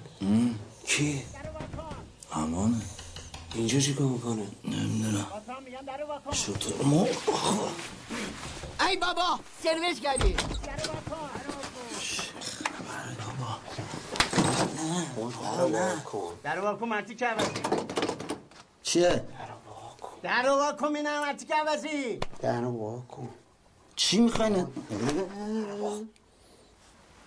کیه؟ امانه. اینجا چی کار می‌کنه؟ نمی‌دونم. شطور مرغ ای بابا سرویس کردی. در واکن مرتی که عوضی چیه؟ در واکن بینم مرتی که عوضی در واکن چی می‌خوای ن-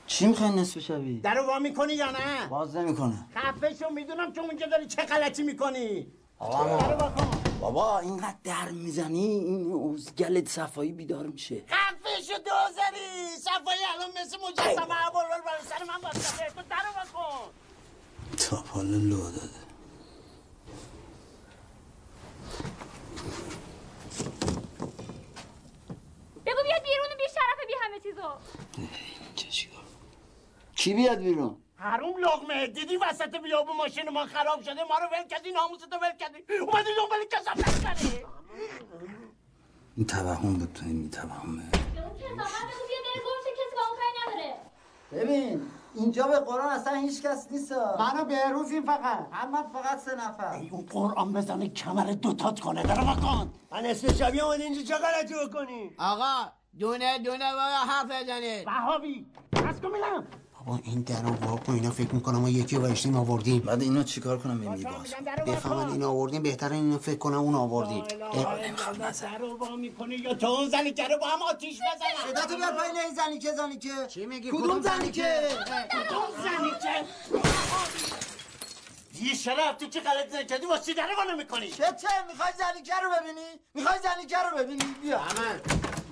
چی می‌خوای نصف شبی درو وا می‌کنی یا نه؟ باز نمی‌کنه. خفه شو می‌دونم تو اونجا داری چه غلطی می‌کنی. بابا اینقدر در می‌زنی این اوزگل صفایی بیدار میشه. خفه شو دوزری صفایی الان مثل مجسمه عبال برای سر من بسته. تو وا کن. تا حالا لو داده بگو بیاد بیرون بی شرف بی همه چیزو چه چیکار کی بیاد بیرون. حروم لغمه دیدی وسط بیابو ماشین ما خراب شده؟ ما رو ول کردی ناموستو ول کردی. اومدی دنبال کسافت کنی این توهم بود تو این توهمه. ببین اینجا به قرآن اصلا هیچ کس نیست. منو بهروزیم فقط. همه فقط سه نفر. اون قرآن بزنه کمر دوتات کنه. داره بکن من اسم شبیه آمده اینجا چه غلطی بکنی؟ آقا دونه دونه با حرف بزنید. بهابی از کن میلم بابا این در رو وا کن اینا فکر می‌کنم ما یکی بایشتیم آوردیم. بعد اینا چیکار کنم؟ به میباز بفهمن این آوردیم بهتر اینو فکر کنم اون آوردیم. در رو وا می‌کنی یا تو اون زنی که رو با هم آتیش بزنم؟ صدا تو بیار پایین این زنی که زنی که. چی میگی؟ کدوم زنی که؟ کدوم زنی که؟ یه شرف تو چه غلطی نکردی واسه چی در رو وا نمی‌کنی چه چه؟ می‌خوای زنیکه رو ببینی؟ می‌خوای زنیکه رو ببینی؟ بیا. همه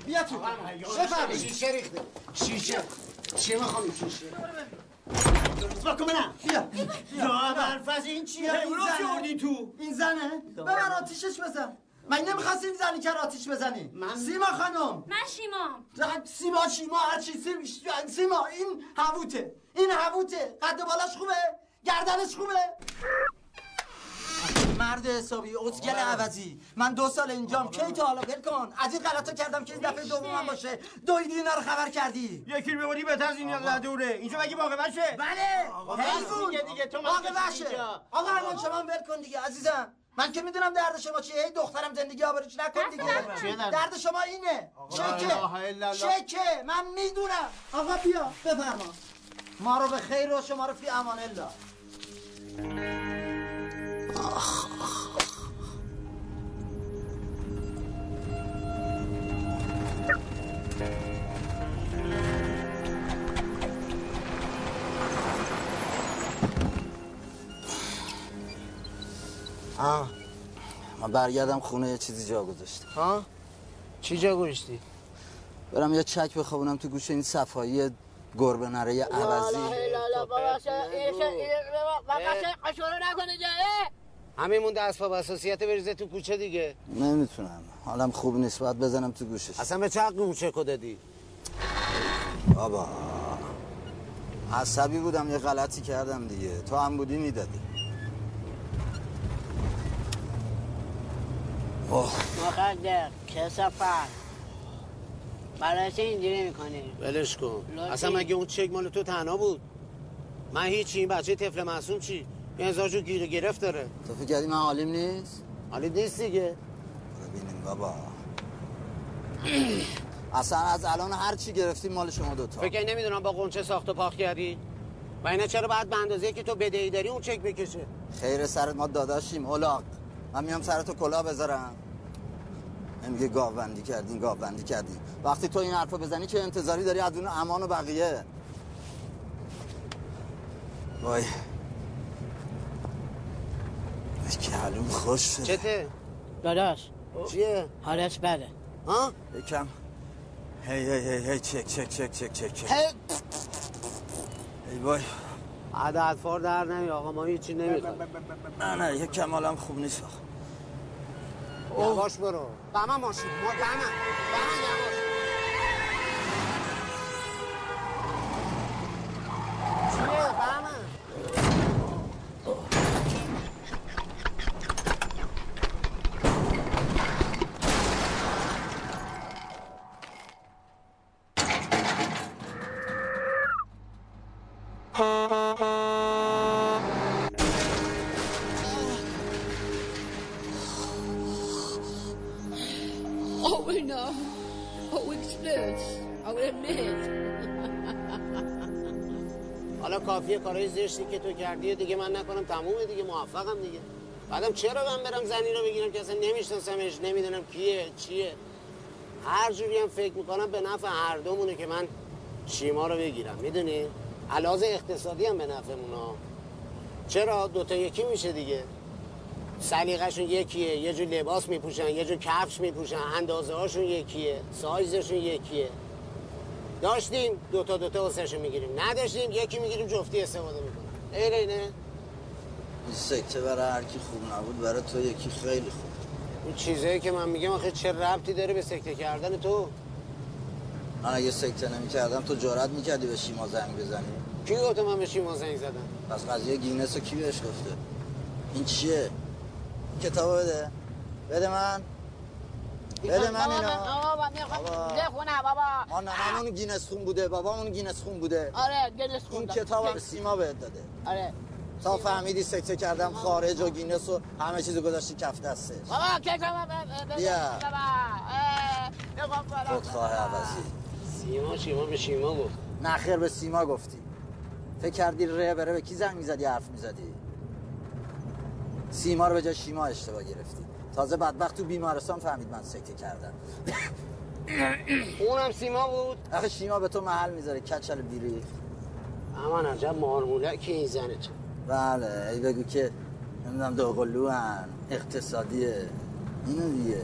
بیا تو. بفرمایید شیشه ریخته. شیشه. چی می‌خوام شیشه با کن منم بیا. یا برفز این چیه؟ این تو. این زنه؟ ببر آتیشش بزن. من نمی‌خواستی این زنی که رو آتیش بزنی. سیما خانم. من شیمام زن- سیما شیما هرچی سیم سیما این هووته این هووته قد بالاش خوبه. گردنش خوبه. مرد حسابی ازگل عوضی. من دو سال اینجام کی تا حالا؟ ول کن. از این غلطا کردم که این دفعه دومم باشه. دویدی اینا رو خبر کردی. یکی رو ببری بهتر از این دوره اینجا مگه باقی بشه؟ بله. آقا حیفون. دیگه دیگه تو باقی اینجا؟ آقا ارمان شما ول کن دیگه عزیزم. من که می‌دونم درد شما چیه. هی دخترم زندگی آبروش نکن دیگه. درد؟ شما اینه. شکه شکه من می‌دونم. آقا بیا بفرما. ما رو به خیر و شما رو فی امان الله. آه من برگردم خونه یه چیزی جا گذاشتم ها چی جا گوشتی برم یه چک بخوابونم تو گوش این صفایی گربه نره عوضی همین مونده اسباب اساسیت بریزه تو کوچه دیگه. نمی‌تونم. حالم خوب نیست باید بزنم تو گوشش. اصلا به چه گوشه کو دادی؟ بابا. عصبی بودم یه غلطی کردم دیگه. تو هم بودی می‌دادی. اوه. مقدر کسافت برای چه اینجوری می‌کنی؟ ولش کن. اصلا مگه اون چک مال تو تنها بود؟ من هیچی این بچه طفل معصوم چی؟ این هزار جو گیر گرفت داره تو فکر کردی من حالیم نیست؟ حالی نیست دیگه. ببینیم بابا. اصلا از الان هر چی گرفتیم مال شما دوتا. فکر نمی‌دونم با قنچه ساخت و پاک کردی؟ و اینا چرا باید به اندازه که تو بدهی داری اون چک بکشه؟ خیر سرت ما داداشیم اولاق من میام سرتو کلاه بذارم. این میگه گاوبندی کردین گاوبندی کردین وقتی تو این حرفا بزنی که انتظاری داری از اون امان و بقیه. وای. حالم خوش شده. چته؟ داداش. چیه؟ حالت بده. ها؟ یکم. هی هی هی هی چک چک چک چک چک هی. ای وای. عدد فار در نمی آقا ما هیچی نمی‌خوایم نه نه یک کمالم خوب نیست آخه. یواش برو. بما ماشین ما بما بما یواش. چیه؟ کارهای زشتی که تو کردی دیگه من نکنم تمومه دیگه موفقم دیگه. بعدم چرا من برم زنی رو بگیرم که اصلا نمیشناسمش نمی‌دونم کیه چیه؟ هر جوری هم فکر می‌کنم به نفع هر دومونه که من شیما رو بگیرم می‌دونی؟ علاوه اقتصادی هم به نفعمونا چرا؟ دوتا یکی میشه دیگه. سلیقهشون یکیه یه جور لباس میپوشن یه جور کفش میپوشن اندازه هاشون یکیه سایزشون یکیه. داشتیم دوتا دوتا واسهشون می‌گیریم. نداشتیم یکی می‌گیریم جفتی استفاده می‌کنم غیر اینه این سکته برای هر کی خوب نبود برای تو یکی خیلی خوب. این چیزایی که من میگم آخه چه ربطی داره به سکته کردن تو؟ من اگه سکته نمی کردم تو جرات می‌کردی به شیما زنگ بزنی؟ کی گفته من به شیما زنگ زدم؟ پس قضیه گینس رو کی بهش گفته؟ این چیه؟ کتابو بده. بده من. بده من اینو بابا بخونه بابا. ما ننمون گینس خون بوده بابامون گینس خون بوده. آره این خوندم کتاب هم سیما بهت داده. آره. تا فهمیدی سکته کردم خارج و گینس و همه چیزو گذاشتی کف دستش. بابا کتاب بیا. بابا. بالا خودخواه عوضی. سیما شیما به شیما گفت. نه خیر به سیما گفتی. فکر کردی ره بره به کی زنگ می‌زدی حرف می‌زدی؟ سیما رو به جای شیما اشتباه گرفتی. تازه بدبخت تو بیمارستان فهمید من سکته کردم. اونم سیما بود؟ آخه شیما به تو محل می‌ذاره کچل بیری. امان عجب که این زنه تو بله ای بگو که نمی‌دونم دوقلو هن اقتصادیه اینو دیگه.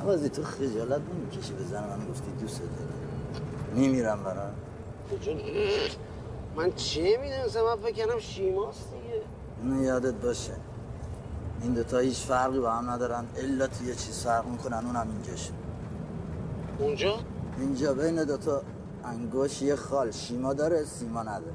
عوضی تو خجالت نمی‌کشی به زن من گفتی دوست داره. میمیرم برا چون من چه می‌دونستم؟ من فکر کردم شیماست دیگه. اینو یادت باشه. این دوتا هیچ فرقی با هم ندارن. الا تو یه چیز فرق می‌کنن اونم اینجاش. اونجا؟ اینجا بین دوتا انگشت یه خال. شیما داره سیما نداره.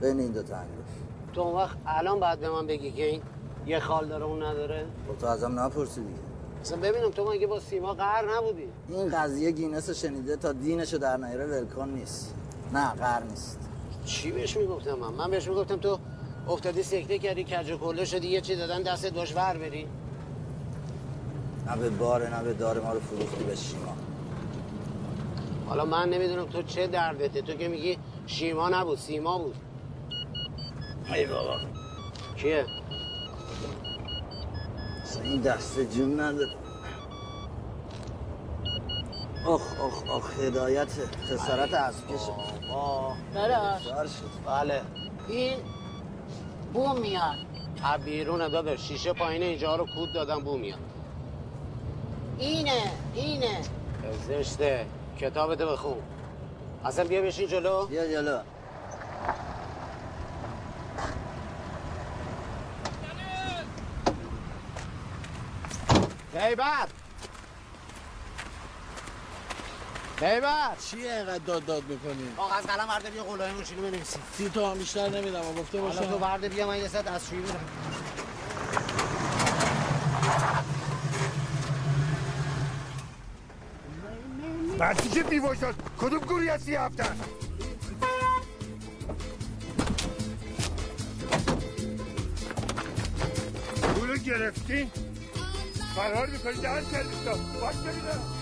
بین این دوتا انگشت. تو اون وقت الان باید به من بگی که این یه خال داره اون نداره؟ خب تو ازم نپرسی دیگه. اصلا ببینم تو مگه با سیما قهر نبودی؟ این قضیه گینس شنیده تا دینشو در نیاره ولکن نیست. نه قر نیست. چی بهش می‌گفتم من؟ من بهش می‌گفتم تو افتادی سکته کردی کج و کله شدی یه چی دادن دستت باش ور بری. نه به باره نه به دار ما رو فروختی به شیما. حالا من نمی‌دونم تو چه دردته تو که میگی شیما نبود سیما بود. ای بابا. کیه؟ این دسته جون نداره. اخ اخ اخ هدایت خسارت از کشه شد. بله. این بوم میاد. از بیرونه داداش شیشه پایین اینجا رو کود دادم بو میاد. اینه اینه. زشته. کتابتو بخون. اصلا بیا بشین جلو. بیا جلو. غیبت غیبت چیه اینقدر داد داد می‌کنی؟ کاغذ قلم ورده بیا قولای ماشینو بنویسی. سی تا هم بیشتر نمیدم و گفته حالا تو ورده بیا من یه ساعت از شویی برم مرتیجه بیواشاد کدوم گوری هستی هفتن پولو گرفتین فرار می‌کنی دهن سرویس ها باش ببینم.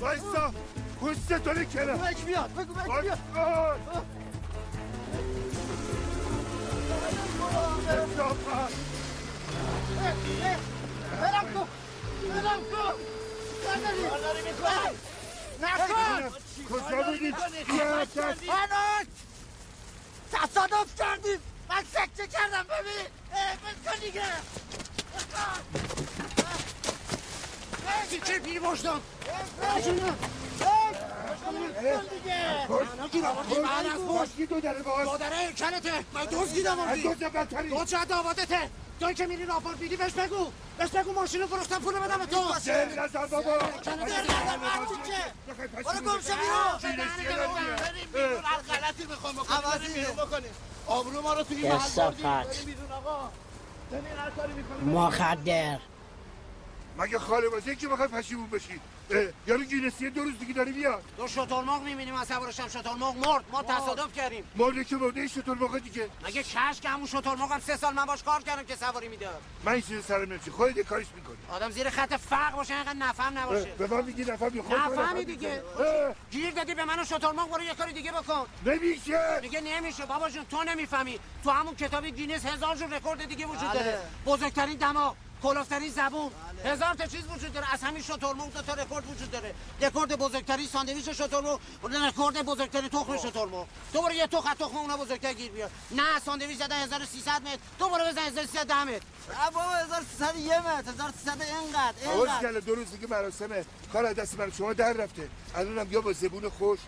وایسا پوست تو رو کنم بگو بیاد بگو بگو بیاد. برم کن برم کن نکن کجا تصادف کردیم من سکته کردم ببین بکن دیگه چه پیر باشدم پشتی دو داره باز مادره کلته من دوز گیدم از دو زبطری دو چه آبادته توی که میری راپور بیدی بهش بگو بهش بگو ماشینو فروختم پول بدم به تو سر نزن بابا برو گم شو بیرون هر غلطی می‌خوام بکنیم بریم بیرون بکنیم آبرو ما رو توی این محل بردیم کثافت. بریم بیرون آقا بریم هر کاری می‌کنیم مخدر مگه خاله بازی که بخوای پشیمون بشی. یارو گینسی دو روز دیگه داری بیاد دو شترمرغ می‌بینیم از سوارش هم شترمرغ مرد. ما تصادف کردیم. مرده که مرده موقع دیگه. مگه کش که همون شترمرغ هم سه سال من باش کار کردم که سواری می‌داد من این چیز سرم نمیشه خودت یه کاریش می‌کنی. آدم زیر خط فقر باشه اینقدر نفهم نباشه. به من میگی نفهمی. خودت نفهمی دیگه. گیر دادی به من و شترمرغ برو یه کاری دیگه بکن. نمیشه. میگه نمیشه. بابا جون تو نمی‌فهمی. تو همون کتاب گینس هزار جور رکورد دیگه وجود بله. داره. بزرگترین دماغ. کلفت‌ترین زبون. هزار تا چیز وجود داره. از همین شترمرغ دو تا رکورد وجود داره. رکورد بزرگترین ساندویچ شترمرغ رکورد بزرگترین تخم شترمرغ تو برو یه تخم تخم اونا بزرگتر گیر بیار نه ساندویچ زدن 1300 متر. تو برو بزن 1310 متر. بابا 1301 متر. 1300 اینقدر اینقدر. گله دو روز دیگه مراسمه کار دست من شما در رفته. الانم یا با زبون خوش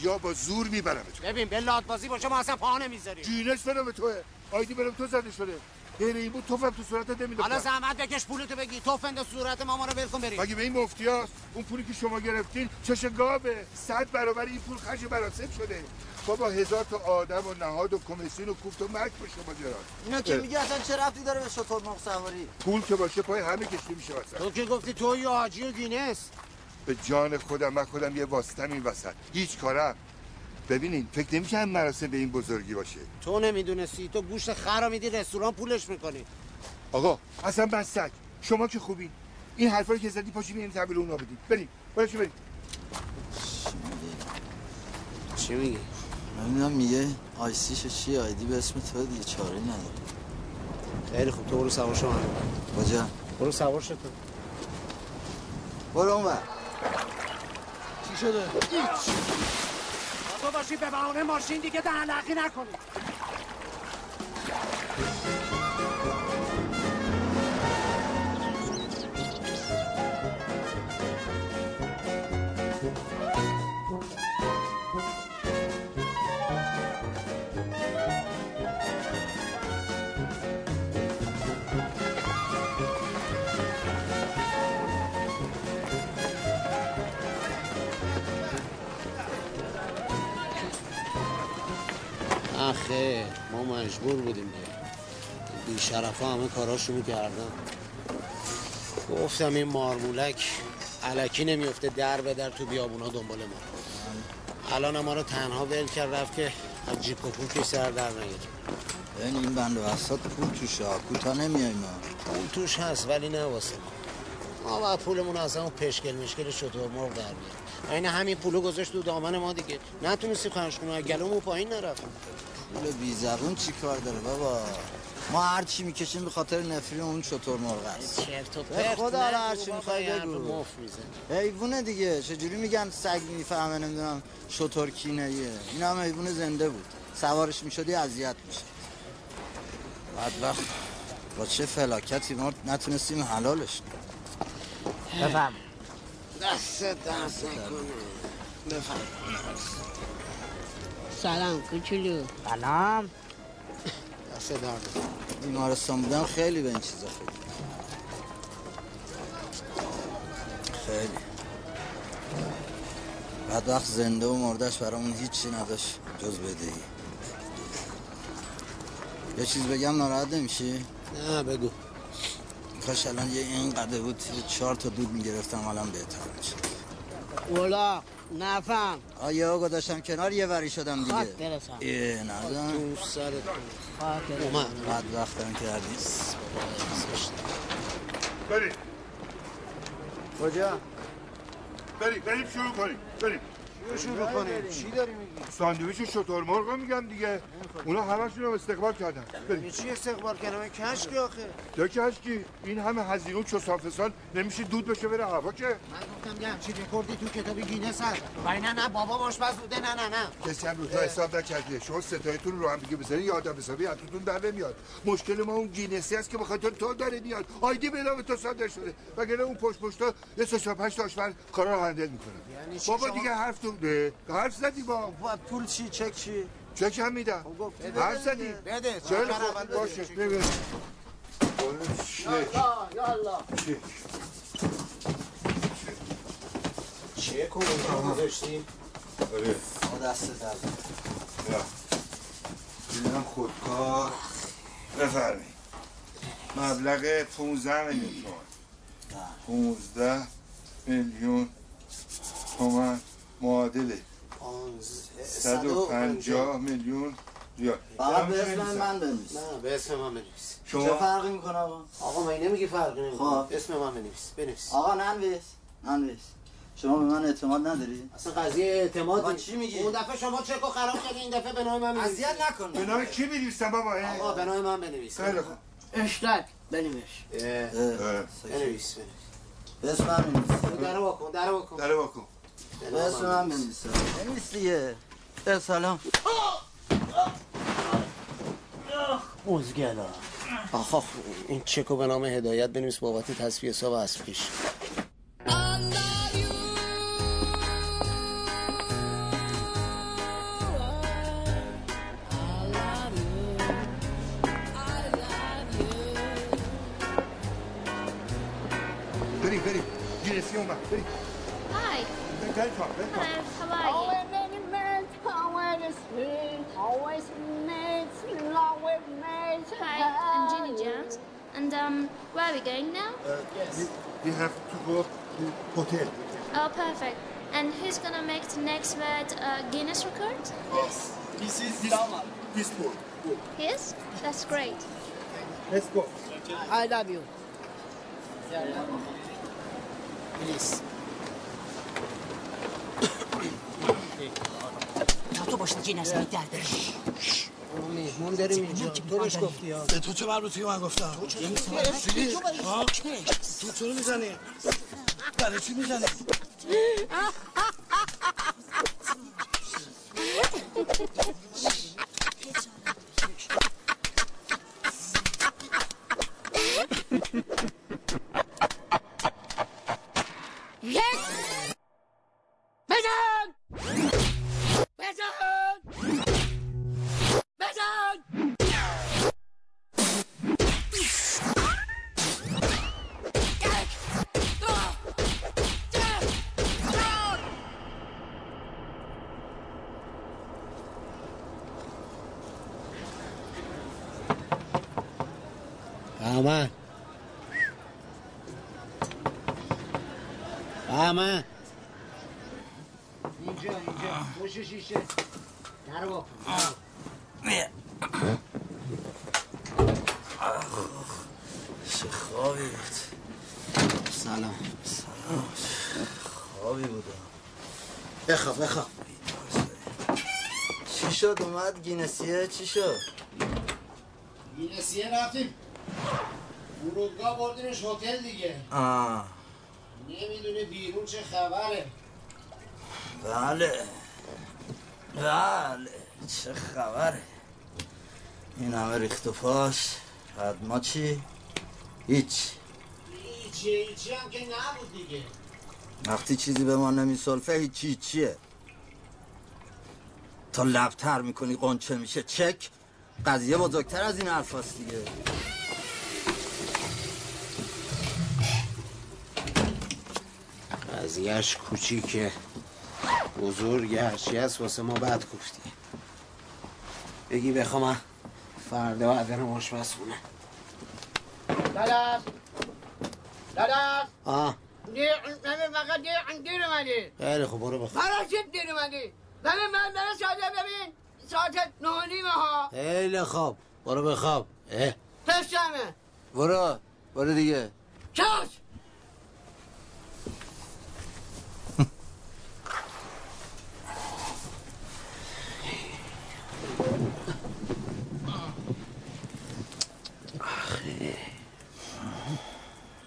یا با زور می‌برم تو. ببین به بازی باشه ما اصلا پا نمی‌ذاریم. جینش برم به توه. آیدی برم تو زده شده غیر این بود توفم تو صورتت نمیده حالا زحمت بکش پولتو بگی تو فند صورت ما ما رو ول کن بریم. مگه به این مفتی هست اون پولی که شما گرفتین چش گاوه. صد برابر این پول خرج مراسم شده. بابا هزار تا آدم و نهاد و کمیسیون و کوفت و مرگ به شما گراد اینا که میگه اصلا چه رفتی داره به شترمرغ سواری؟ پول که باشه پای همه کشتی میشه وسط تو که گفتی تو یا حاجی و گینس. به جان خودم من خودم یه واسطم این وسط. هیچ کارم. ببینین فکر نمیشه هم مراسم به این بزرگی باشه. تو نمی‌دونستی تو گوشت خر میدی رستوران پولش می‌کنی. آقا اصلا بسک شما که خوبین. این حرفا رو که زدی پاشی بریم تحویل اونا بدیم. بریم بریم بریم. چی میگی؟ نمی‌دونم میگه آیسیش چیه آیدی به اسم تو دیگه چاره نداره. خیلی خوب تو برو سوار شو. کجا؟ برو سوار شو تو. برو اون بر چی شده؟ هیچ. تو باشی به بهانه ماشین دیگه دهنلقی نکنی آخه ما مجبور بودیم دیگه بی شرف همه کاراشو می‌کردن گفتم این مارمولک علکی نمیفته در به در تو بیابونا دنبال ما. الان ما رو تنها ول کرد رفت که از جیپ و پوکی سر در نگیره این این بند و بسات پول توشه ها. کوتا نمیای ما. پول توش هست ولی نه واسه ما. ما باید پولمون از همون پشکل مشکل شطور مرغ در این همین پولو گذاشت تو دامن ما دیگه. نتونستی کنی گلومو پایین نرفت. پول بی زبون چی کار داره بابا؟ ما هر چی می‌کشیم به خاطر نفری اون شطور مرغ است. چرت و پرت خدا هر نگو چی می‌خوای بگو. مفت می‌زنی. حیوونه دیگه چجوری میگن سگ می‌فهمه نمی‌دونم شطور کینه این هم حیوان زنده بود. سوارش می‌شدی اذیت میشه بدبخت. با چه فلاکتی ما نتونستیم حلالش کنیم؟ بفهم دست دست نکنه. بفهم سلام کوچولو. سلام. دست درد. بیمارستان بودم خیلی به این چیزا فکر خیلی. بعد وقت زنده و مردش برامون هیچی نداشت جز بدهی. یه چیز بگم ناراحت نمیشی؟ نه بگو. کاش الان یه اینقدر بود چهار تا دود می‌گرفتم الان بهتر می‌شد اولا نفهم. آیه آقا داشتم کنار یه وری شدم دیگه. خاک برسم. ای ندارم تو سرت خاک اومد. بعد وقتم کردی. بریم. کجا؟ بریم بریم شروع کنیم. بریم. شروع کنیم؟ چی داری میگی؟ ساندویچ شطور مرغ میگم دیگه. اونا همشون رو استقبال کردن. بریم. چی استقبال کردم کشکی آخه. یا کشکی؟ این همه هزینه و چسان فسان نمیشه دود بشه بره هوا که. من گفتم یه همچین رکوردی تو کتاب گینس هست. ولی نه نه بابا آشپز بوده. نه نه نه. کسی هم رو تو حساب نکرده. شما سه تاییتون رو هم دیگه بزنید یه آدم حسابی ازتون در نمیاد. مشکل ما اون گینسی است که به خاطر تو داره میاد. ID به نام تو صادر شده وگرنه اون پشت پشتا یه سه چهار پنج تا آشپز کارا رو handle می‌کنن؟ یعنی بابا دیگه حرف تو. حرف زدی با پول چی چک چی؟ چک هم میدم. حرف زدی. بده بده. باشه ببین. چک یالا چک چیه کنون گذاشتی؟ آره. دست در یا اینم خودکار. بفرمی مبلغ 15 میلیون تومان. 15 میلیون تومن معادل 150 میلیون ریال. فقط به اسم من بنویس. نه به اسم من بنویس. شما- چه فرقی می‌کنه آقا؟ آقا من نمیگی فرقی نمی‌کنه. خب. اسم من بنویس. بنویس. آقا ننویس. ننویس. شما به من اعتماد نداری؟ اصلا قضیه اعتماد آقا نیست. چی میگی؟ اون دفعه شما چکو خراب کردی این دفعه به نام من بنویس. اذیت نکن. به نام کی می‌نویسم بابا؟ آقا به نام من بنویس. خیلی خوب. اشتک اه. بنویس بنویس. به اسم من بنویس. در بکن در بکن. به نام اسم من بنویس بنویس دیگه. اه، سلام. مزگلا. آخا این چکو به نام هدایت بنویس بابت تصفیه حساب از پیش بریم بریم. گیرسی اومد بریم. Don't cry, don't. Always many men, always sweet, always mates, And um, where are we going now? Uh, yes. We, have to go to hotel. Oh, perfect. And who's gonna make the next world uh, Guinness record? Yes. This is this, Dama. This one. Yes? That's great. Let's go. I love you. Yeah, I. Please. تا تو باشد گینس می در بره مهمون داریم اینجا تو بهش گفتی ها به تو چه مربوطی من گفتم؟ تو چرا می‌زنی؟ برای چی می‌زنی؟ بهمن اینجا اینجا. پشت شیشه. در بکن چه خوابی بود. سلام. خوابی بودم. بخواب بخواب چی شد؟ اومد گینسیه؟ چی شد؟ گینسیه رفتیم. فرودگاه بردیمش هتل دیگه. آه. نمی‌دونه بیرون چه خبره؟ بله. بله. چه خبره. این همه ریخت و پاش. بعد ما چی؟ هیچ. هیچی هیچی هم که نبود دیگه. وقتی چیزی به ما نمیسلفه هیچی هیچیه. تا لبتر می‌کنی قنچه میشه. چک. قضیه بزرگتر از این حرفاست دیگه. قضیهش کوچیکه. بزرگ هرچی هست واسه ما بد گفتی. بگی بخوام من فردا باید برم آشپزخونه. داداش داداش آه. دیر فقط دیر دیر اومدی. خیلی خوب برو بخور برای چی دیر اومدی؟ ببین من برای ساعت ببین ساعت نه و نیمه ها. خیلی خوب. برو بخواب. اه. تشتمه برو. برو دیگه. چاش.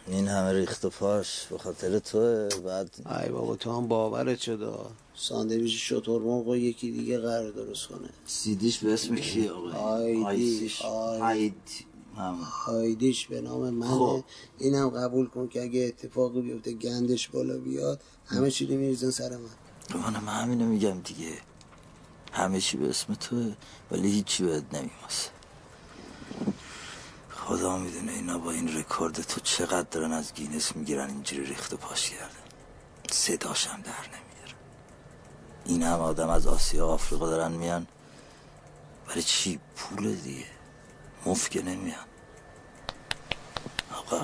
این همه ریخت و پاش به خاطر توه بعد ای بابا تو هم باورت شده ساندویچ شترمرغ یکی دیگه قرار درست کنه. سیدیش به اسم کیه آقا؟ ID آیسیش آی- آید هم ID ش به نام منه. خب. اینم قبول کن که اگه اتفاقی بیفته گندش بالا بیاد همه چی رو میریزن سر من. من هم همینو میگم دیگه. همه چی به اسم توه ولی هیچی بهت نمیماسه خدا می‌دونه اینا با این رکورد تو چقدر دارن از گینس می‌گیرن اینجوری ریخت و پاش کردن صداشم در نمیاره. این هم آدم از آسیا و آفریقا دارن میان. برای چی پول دیگه؟ مفت که نمیان. آقا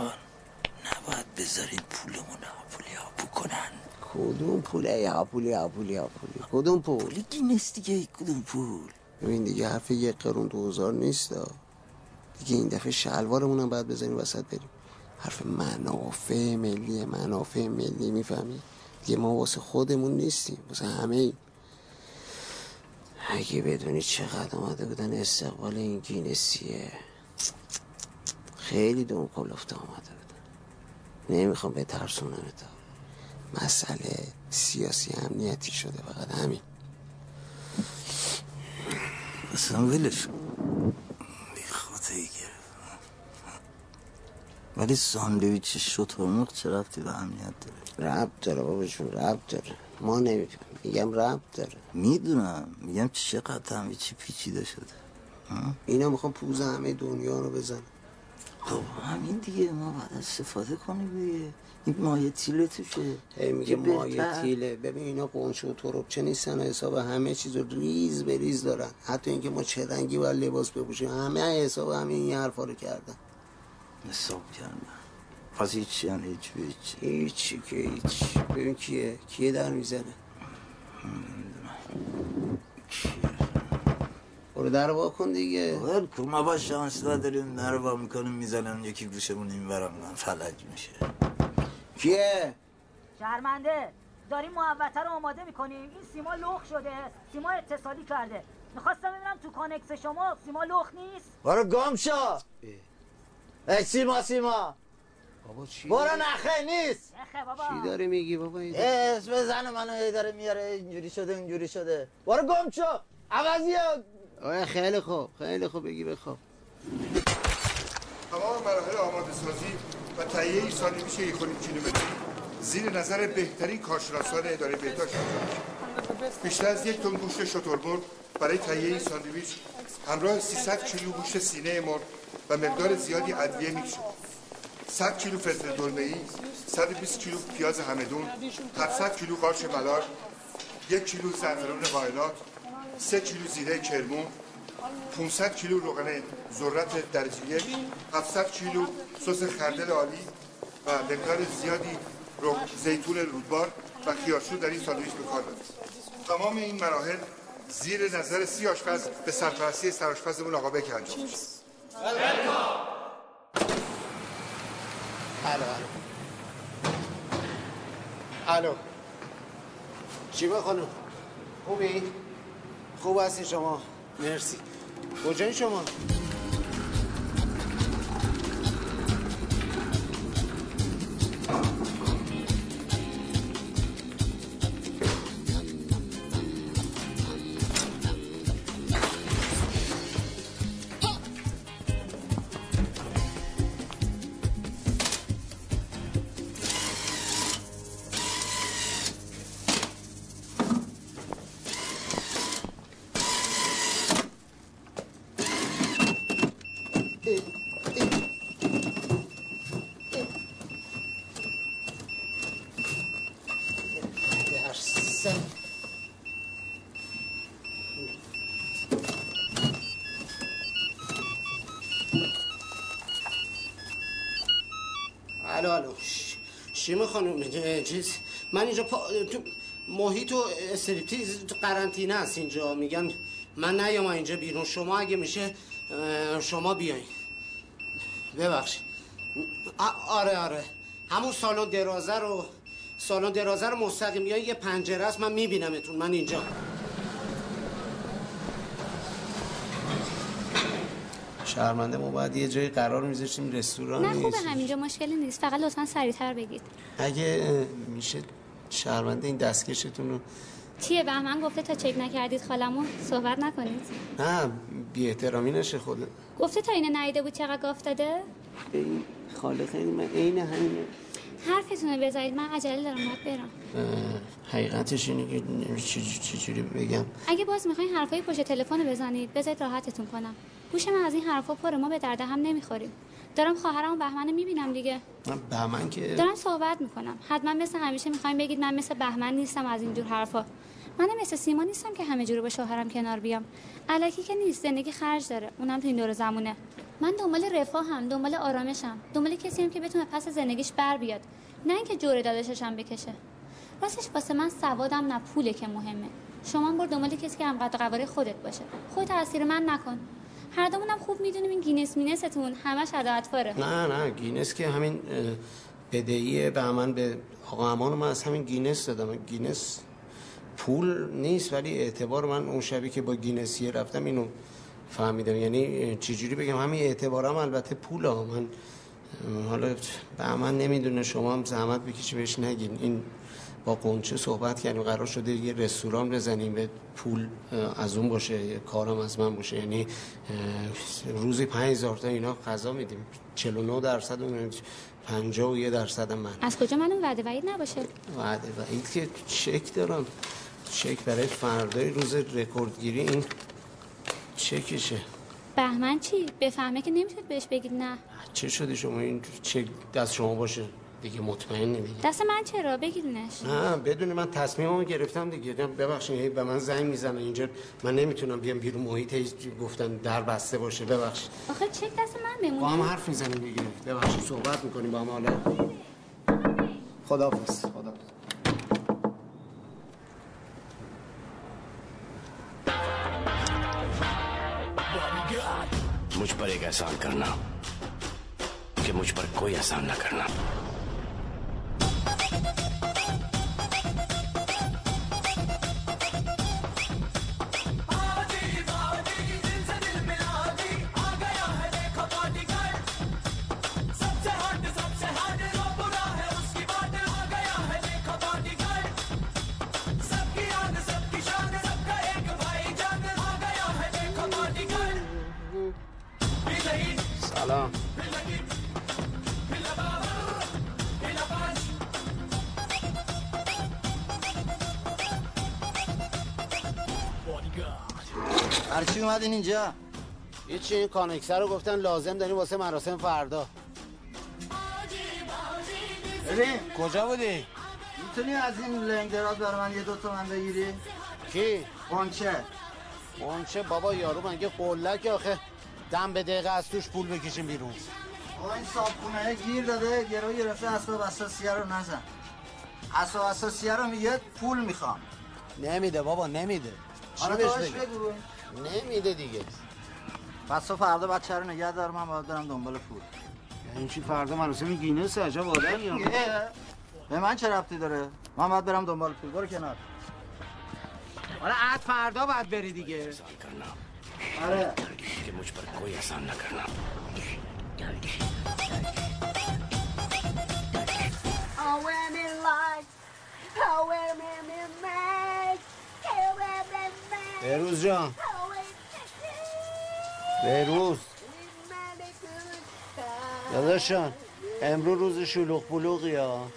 نباید بذاریم پولمون آپولی آپو کنن. کدوم پوله آپولی آپولی آپولی کدوم پول؟ پول گینس دیگه کدوم پول؟ ببین دیگه حرف یک قرون دو هزار نیست دا. دیگه این دفعه شلوارمون هم باید بزنیم وسط بریم. حرف منافع ملی منافع ملی می‌فهمی. دیگه ما واسه خودمون نیستیم واسه همه ایم اگه بدونی چقدر آمده بودن استقبال این گینسیه. خیلی دون کلفته آمده بودن. نمی‌خوام به ترسونم تا. مسئله سیاسی امنیتی شده فقط همین. اصلا ولش کن. بی خاطری گرفت ولی ساندویچ شطرمخ چه رفتی به امنیت داره؟ رب داره باباشون رب داره. ما نمیفهم میگم رب داره. می‌دونم میگم چقدر همه چی پیچیده شده؟ اینا می‌خوام پوز همه دنیا رو بزن خب همین دیگه ما باید استفاده کنیم دیگه. این مایه تیله توشه. هی میگه مایه. تیله. ببین اینا قنچه و تروب چه نیستن و حساب همه چیز رو ریز به ریز دارن. حتی اینکه ما چه رنگی باید لباس بپوشیم. همه حساب همه این حرفا رو کردن. حساب کردن پس هیچ یعنی هیچ به هیچ هیچی که هیچ. ببین کیه؟ کیه در می‌زنه؟ برو در وا کن دیگه. ول کن. ما با شانس نداریم نرو با می‌کنیم می‌زنن یکی گوشمون این برم من فلج میشه. کیه؟ شرمنده. داریم محوطه رو آماده می‌کنیم این سیما لخ شده. سیما اتصالی کرده. می‌خواستم ببینم تو کانکس شما سیما لخ نیست؟ برو گم شو. ای سیما سیما. بابا چی؟ برو نخه نیست. نخه بابا. چی داری میگی بابا؟ این اسم زن منو هی داره میاره اینجوری شده اینجوری شده. برو گم شو. عوضی ها. آه خیلی خوب خیلی خوب بگی بخواب. تمام مراحل آماده سازی و تهیه ساندویچ یک و نیم کیلومتری زیر نظر بهترین کارشناسان اداره بهداشت. بیشتر از یک تن گوشت شترمرغ برای تهیه ساندویچ همراه 300 کیلو گوشت سینه مرغ و مقدار زیادی ادویه میکس شد 100 کیلو فلفل دلمه‌ای 120 کیلو پیاز همدون 700 کیلو قارچ ملارد یک کیلو زعفران قائنات سه کیلو زیره کرمون 500 کیلو روغن ذرت درجه یک 700 کیلو سس خردل عالی و مقدار زیادی روغن زیتون رودبار و خیارشور در این ساندویچ به کار تمام این مراحل زیر نظر سی آشپز به سرپرستی سرآشپزمون آقا بک انجام الو الو. الو. چی بخونم خوبی؟ خوب هستی شما. مرسی. کجایی شما؟ خانم چیز من اینجا پا... تو محیط و استریپتیز قرنطینه است اینجا. میگن من نیام اینجا بیرون. شما اگه میشه شما بیاین. ببخشید. آ- آره آره. همون سالن درازه رو سالن درازه رو مستقیم. بیاین یه پنجره است من میبینمتون. من اینجا. شرمنده ما باید یه جایی قرار میذاشتیم رستوران نه خوبه. همینجا مشکلی نیست. فقط لطفا سریعتر بگید. اگه میشه شرمنده این دستکشتون رو چیه؟ بهمن گفته تا چک نکردید خالمو صحبت نکنید. نه بی احترامی نشه خود گفته تا اینه نیده بود چقدر گفت داده؟ این خاله خیلی من عین همینه. حرفتون رو بذارید. من عجله دارم باید برم. حقیقتش اینه که چجوری بگم. اگه باز می‌خواین حرفای پشت تلفن بزنید بذارید راحتتون کنم. گوش من از این حرفا پره ما به درد هم نمی‌خوریم. دارم خواهرمو بهمن می‌بینم دیگه. من بهمن که دارم صحبت می‌کنم. حتما مثل همیشه می‌خوایم بگید من مثل بهمن نیستم از اینجور حرفا. من مثل سیما نیستم که همه جوره با شوهرم کنار بیام. الکی که نیست زندگی خرج داره. اونم تو این دور زمونه. من دنبال رفاهم دنبال آرامشم. دنبال کسی هم که بتونه پس زندگیش بر بیاد. نه اینکه جور داداششم بکشه. راستش واسه من سوادم نه پوله که مهمه. شما برو دنبال کسی که هم قد خودت باشه. خود تاثیر من نکن. هر دومونم خوب می‌دونیم این گینس مینستون. همش اطفاره نه نه گینس که همین بدهی به من به آقا امان من از همین گینس دادم. گینس پول نیست ولی اعتبار من اون شبی که با گینسیه رفتم اینو فهمیدم. یعنی چجوری بگم؟ همین اعتبارم البته پول ها من حالا به من نمی‌دونه. شما هم زحمت بکشی بهش نگین. این با قنچه صحبت کردیم. قرار شده یه رستوران بزنیم به پول از اون باشه کارم از من باشه. یعنی روزی پنج هزار تا اینا غذا میدیم. 49 درصد اون 51 درصد من. از کجا من اون وعده وعید نباشه؟ وعده وعید که چک دارم. چک برای فردای روز رکوردگیری این چکشه. بهمن چی؟ بفهمه که نمی‌تونید بهش بگید نه. چه شده شما این چک دست شما باشه؟ دیگه مطمئن دیگه دست من چرا بگیرینش نه بدونی من تصمیممو گرفتم دیگه ببخشید هی به من زنگ میزنه اینجا من نمیتونم بیام بیرون محیط هی گفتن در بسته باشه ببخشید آخه چک دست من بمونه با هم حرف میزنیم دیگه ببخشید صحبت میکنیم با هم حالا خداحافظ خداحافظ मुझ पर एक एहसान करना कि मुझ पर कोई एहसान ना करना اومدین اینجا. هیچی این کانکسر رو گفتن لازم داریم واسه مراسم فردا. ببین کجا بودی؟ می‌تونی از این لنگ دراز برای من یه دو تومن بگیری؟ کی؟ قنچه قنچه بابا یارو مگه قلک آخه. دم به دقیقه از توش پول بکشیم بیرون. آقا این صابخونه گیر داده گرو گرفته اسباب اساسیه رو نزن. اسباب اساسیه رو میگه پول می‌خوام. نمیده بابا نمیده. چی بهش بگم؟ بگو. نمیده دیگه. پس تو فردا بچه رو نگه دارم من باید برم دنبال پول. این چی فردا مراسم گینس عجب آدمی به من چه ربطی داره؟ من باید برم دنبال پول. برو کنار. حالا عد فردا باید بری دیگه. آره. که مجھ پر کوئی احسان نہ کرنا جان. بهروز داداشان امرو روز شلوغ پلوغی ها.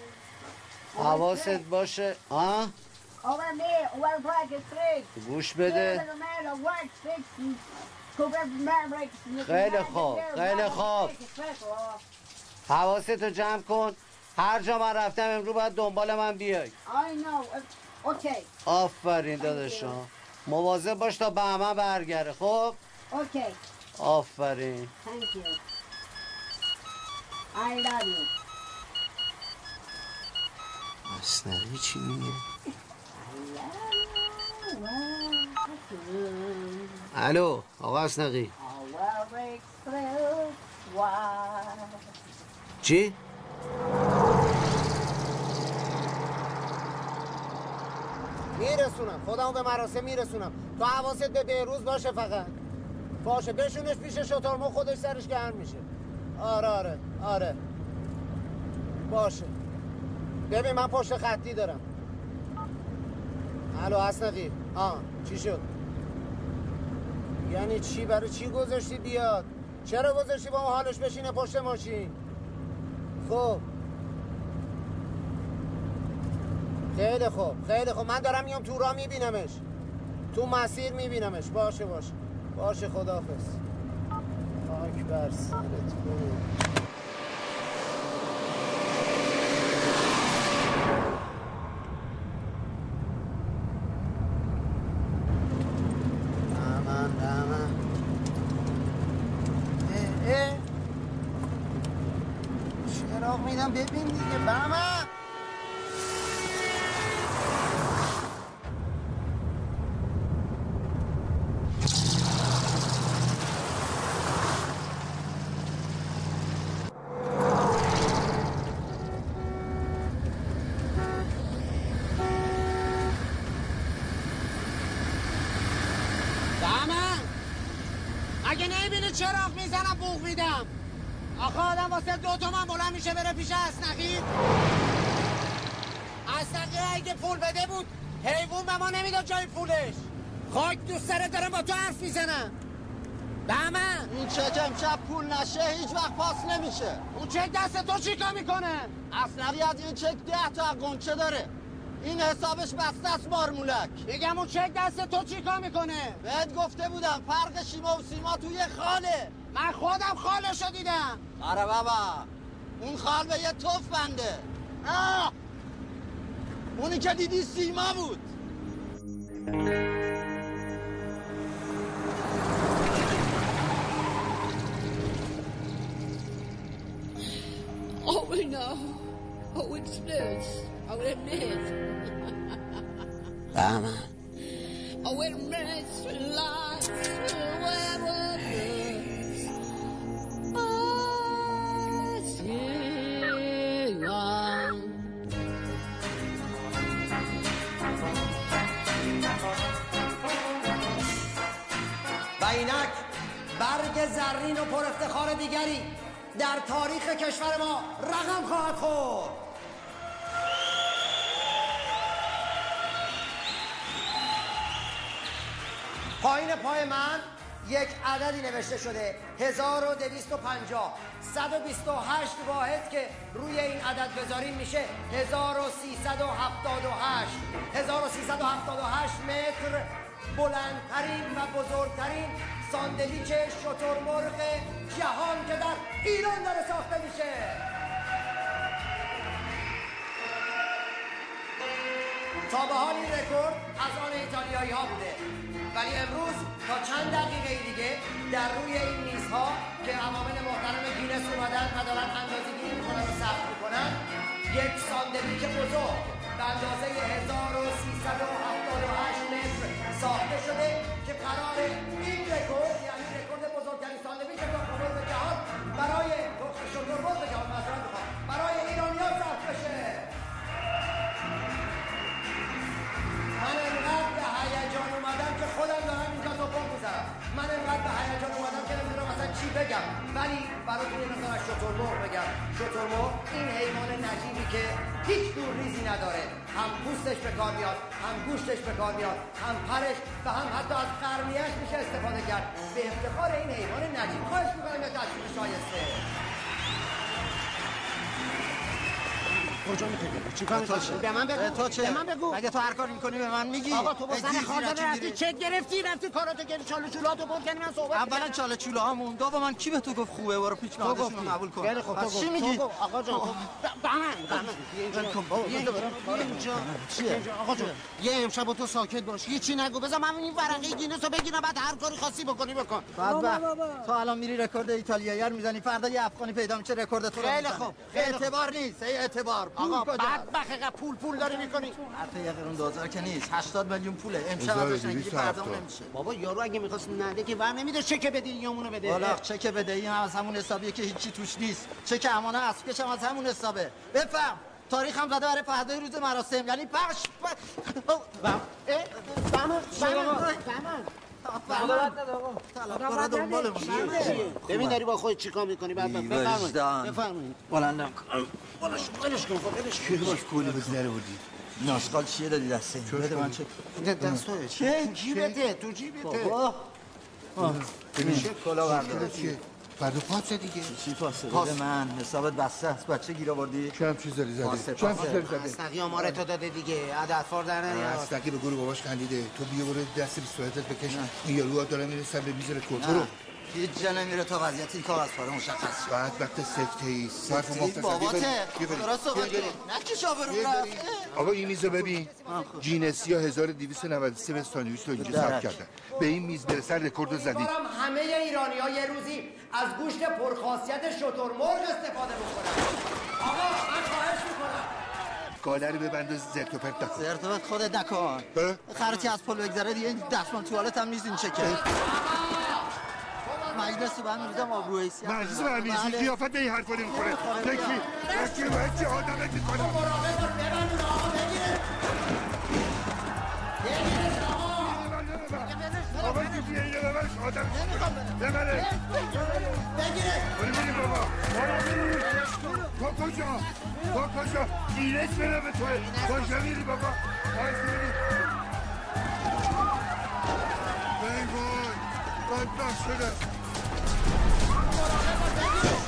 حواست باشه. ها. گوش بده. خیلی خوب، خیلی خوب. حواستو جمع کن. هر جا من رفتم امرو باید دنبال من بیای. آفرین داداشان. مواظب باش تا بهمن برگره خب؟ okay. آفرین Thank you. I love you. مصنوی چی میگه الو آقا اسنقی چی؟ میرسونم خودمو به مراسم میرسونم تو حواست به بهروز باشه فقط باشه بشونش پیش شترمو خودش سرش گرم میشه. آره آره آره. باشه. ببین من پشت خطی دارم. الو اسنقی آه چی شد؟ یعنی چی؟ برای چی گذاشتی بیاد؟ چرا گذاشتی با ما حالش بشینه پشت ماشین؟ خب. خیلی خوب خیلی خوب. من دارم میام تو راه میبینمش. تو مسیر میبینمش. باشه باشه. باشه خداحافظ. خاک بر سرت برو میدم ببین دیگه بهمن بهمن اگه نمی‌بینی چراغ می‌زنم بوغ میدم؟ آخه آدم واسه دو تومن بلند میشه بره پیش اسنقی. اسنقی اگه پول بده بود حیوان به ما نمی‌داد جای پولش. خاک دوست داره دارم با تو حرف می‌زنم. بهمن. این چک امشب پول نشه هیچ وقت پاس نمیشه. اون چک دست تو چیکار می‌کنه؟ اصنقی از این چک ده تا قنچه داره. این حسابش بسته است مارمولک میگم اون چک دست تو چیکار می‌کنه بهت گفته بودم فرق شیما و سیما توی خاله من خودم خالشو دیدم آره بابا اون خال به یه توف بنده آه! اونی که دیدی سیما بود Oh, we know. Oh, it's this. Oh, it admits. بهمن Oh, it admits lies. Where was this? Oh, sing on. و اینک برگ زرین و پر افتخار دیگری در تاریخ کشور ما رقم خواهد خورد پایین پای من یک عددی نوشته شده. 1250 128 واحد که روی این عدد بذاریم میشه 1378 1378 متر بلندترین و بزرگترین ساندویچ شترمرغ جهان که در ایران داره ساخته میشه. تا به حال این رکورد از آن ایتالیایی ها بوده. ولی امروز تا چند دقیقه دیگه در روی این میزها که عوامل محترم گینس اومدن و دارن اندازه گیری می‌کنن و ثبت می‌کنن یک ساندویچ بزرگ به اندازه 1378 متر ساخته شده که قرار ولی براتون یه مثلا شترمرغ بگم. این حیوان نجیبی که هیچ دور ریزی نداره. هم پوستش به کار میاد هم گوشتش به کار میاد هم پرش و هم حتی از قرنیش میشه استفاده کرد. به افتخار این حیوان نجیب. خواهش می‌کنم تصویر شایسته. کجا می‌خوای چیکار می‌کنی؟ به من بگو. تو چه؟ به من بگو. اگه تو هر کاری می‌کنی به من میگی؟ آقا تو با رچی رفتی. چک گرفتی رفتی کاراتو کردی چالو چولاتو برد کردی من صحبت اولا. چاله چوله هامون دوم من کی به تو گفت خوبه؟ برو پیچ. رو قبول کن. خیلی خوب تو پس گفت چی میگی. آقا جان خب اینجا. بیا اینجا. آقا جان یه امشب تو ساکت باش. یه چی نگو. بذار من این ورقه گینس رو بگیرم بعد هر کاری خاصی بکنی بکن. بعد تو الان میری رکورد ایتالیایی رو می‌زنی. فردا یه افغانی پیدا میشه رکورد تو خیلی. خوب، خیلی خوب. اعتبار نیست. ای اعتبار. آقا بخه پول پول داری می‌کنی. حتی یه قرون دوزار که نیست. 80 میلیون پوله. امشب ازش نگیری فردا. نمیشه بابا یارو اگه می‌خواست نده که ور نمیده چک بده یامونو بده. والا چک بدهی هم از همون حسابیه که هیچی توش نیست. چک امانه اسبکش هم از همون حسابه. بفهم. تاریخ هم زده برای فردای روز مراسم. یعنی پخش بهمن طلبکارا دنبالمون ببین داری با خودت چیکار می‌کنی بعد بفرمایید. بفرمایید بلندم کن ولش ولش کن ولش کن باش کولی بزی نره بودی ناسقال چیه دادی دسته بده من چک دست توه چه؟ جیبته تو جیبته بابا ببین چه کلا بردار فردا پاسه دیگه. چی پاسه پاس. بده من حسابت بسته است. بچه گیر آوردی؟ چند چیز داری پاسه، زده چند. چیز داری زده استقی آماره تو داده دیگه. عدد در نمیاد. استقی به گروه باباش خندیده. تو بیا برو دست به صورتت بکش. این یارو داره می‌رسن به میز رکورد. برو. هیچ جا نمیره تا وضعیت این کاغذ پاره مشخص شه بعد وقت سکته ای سکته ای مختصر. باباته. درست صحبت بیا بریم. کن. نه که شابرو بیا رفت. بریم. آقا این میزو ببین جینسی ها 1293 به ساندویچ رو اینجا ثبت درک. کردن به این میز برسن رکورد رو زدی همه ایرانی ها یه روزی از گوشت پرخاصیت شترمرغ استفاده بکنن آقا من خواهش می‌کنم گاله رو ببند و زرت و پرت نکن زرت و پرت خودت نکن خرطی از پل بگذره دیگه این دستمال توالت هم نیست این چکه مجلس رو هم میریزم آبرو حیثیت مجلس رو هم؟ بله. قیافت به این حرفا نمی‌خوره. یکی یکی می‌کنم آقا کسی اینو ببرش آدم ببره بابا تو کجا تو کجا گیرش بره به توه کجا میری بابا میری Oh,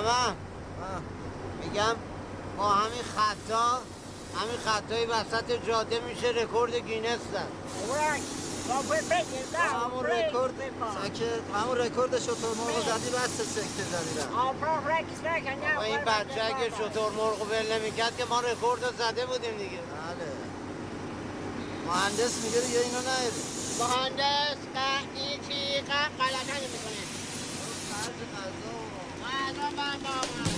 تمام میگم با همین خطا همین خطای وسط جاده میشه رکورد گینس زد. همون رکورد ساکت همون رکورد شترمرغ زدی بس سکته زدی رفت. با این بچه اگه شترمرغ ول نمی‌کرد که ما رکورد زده بودیم دیگه. بله. مهندس میگه دیگه اینو نهیدی. مهندس. چی غلط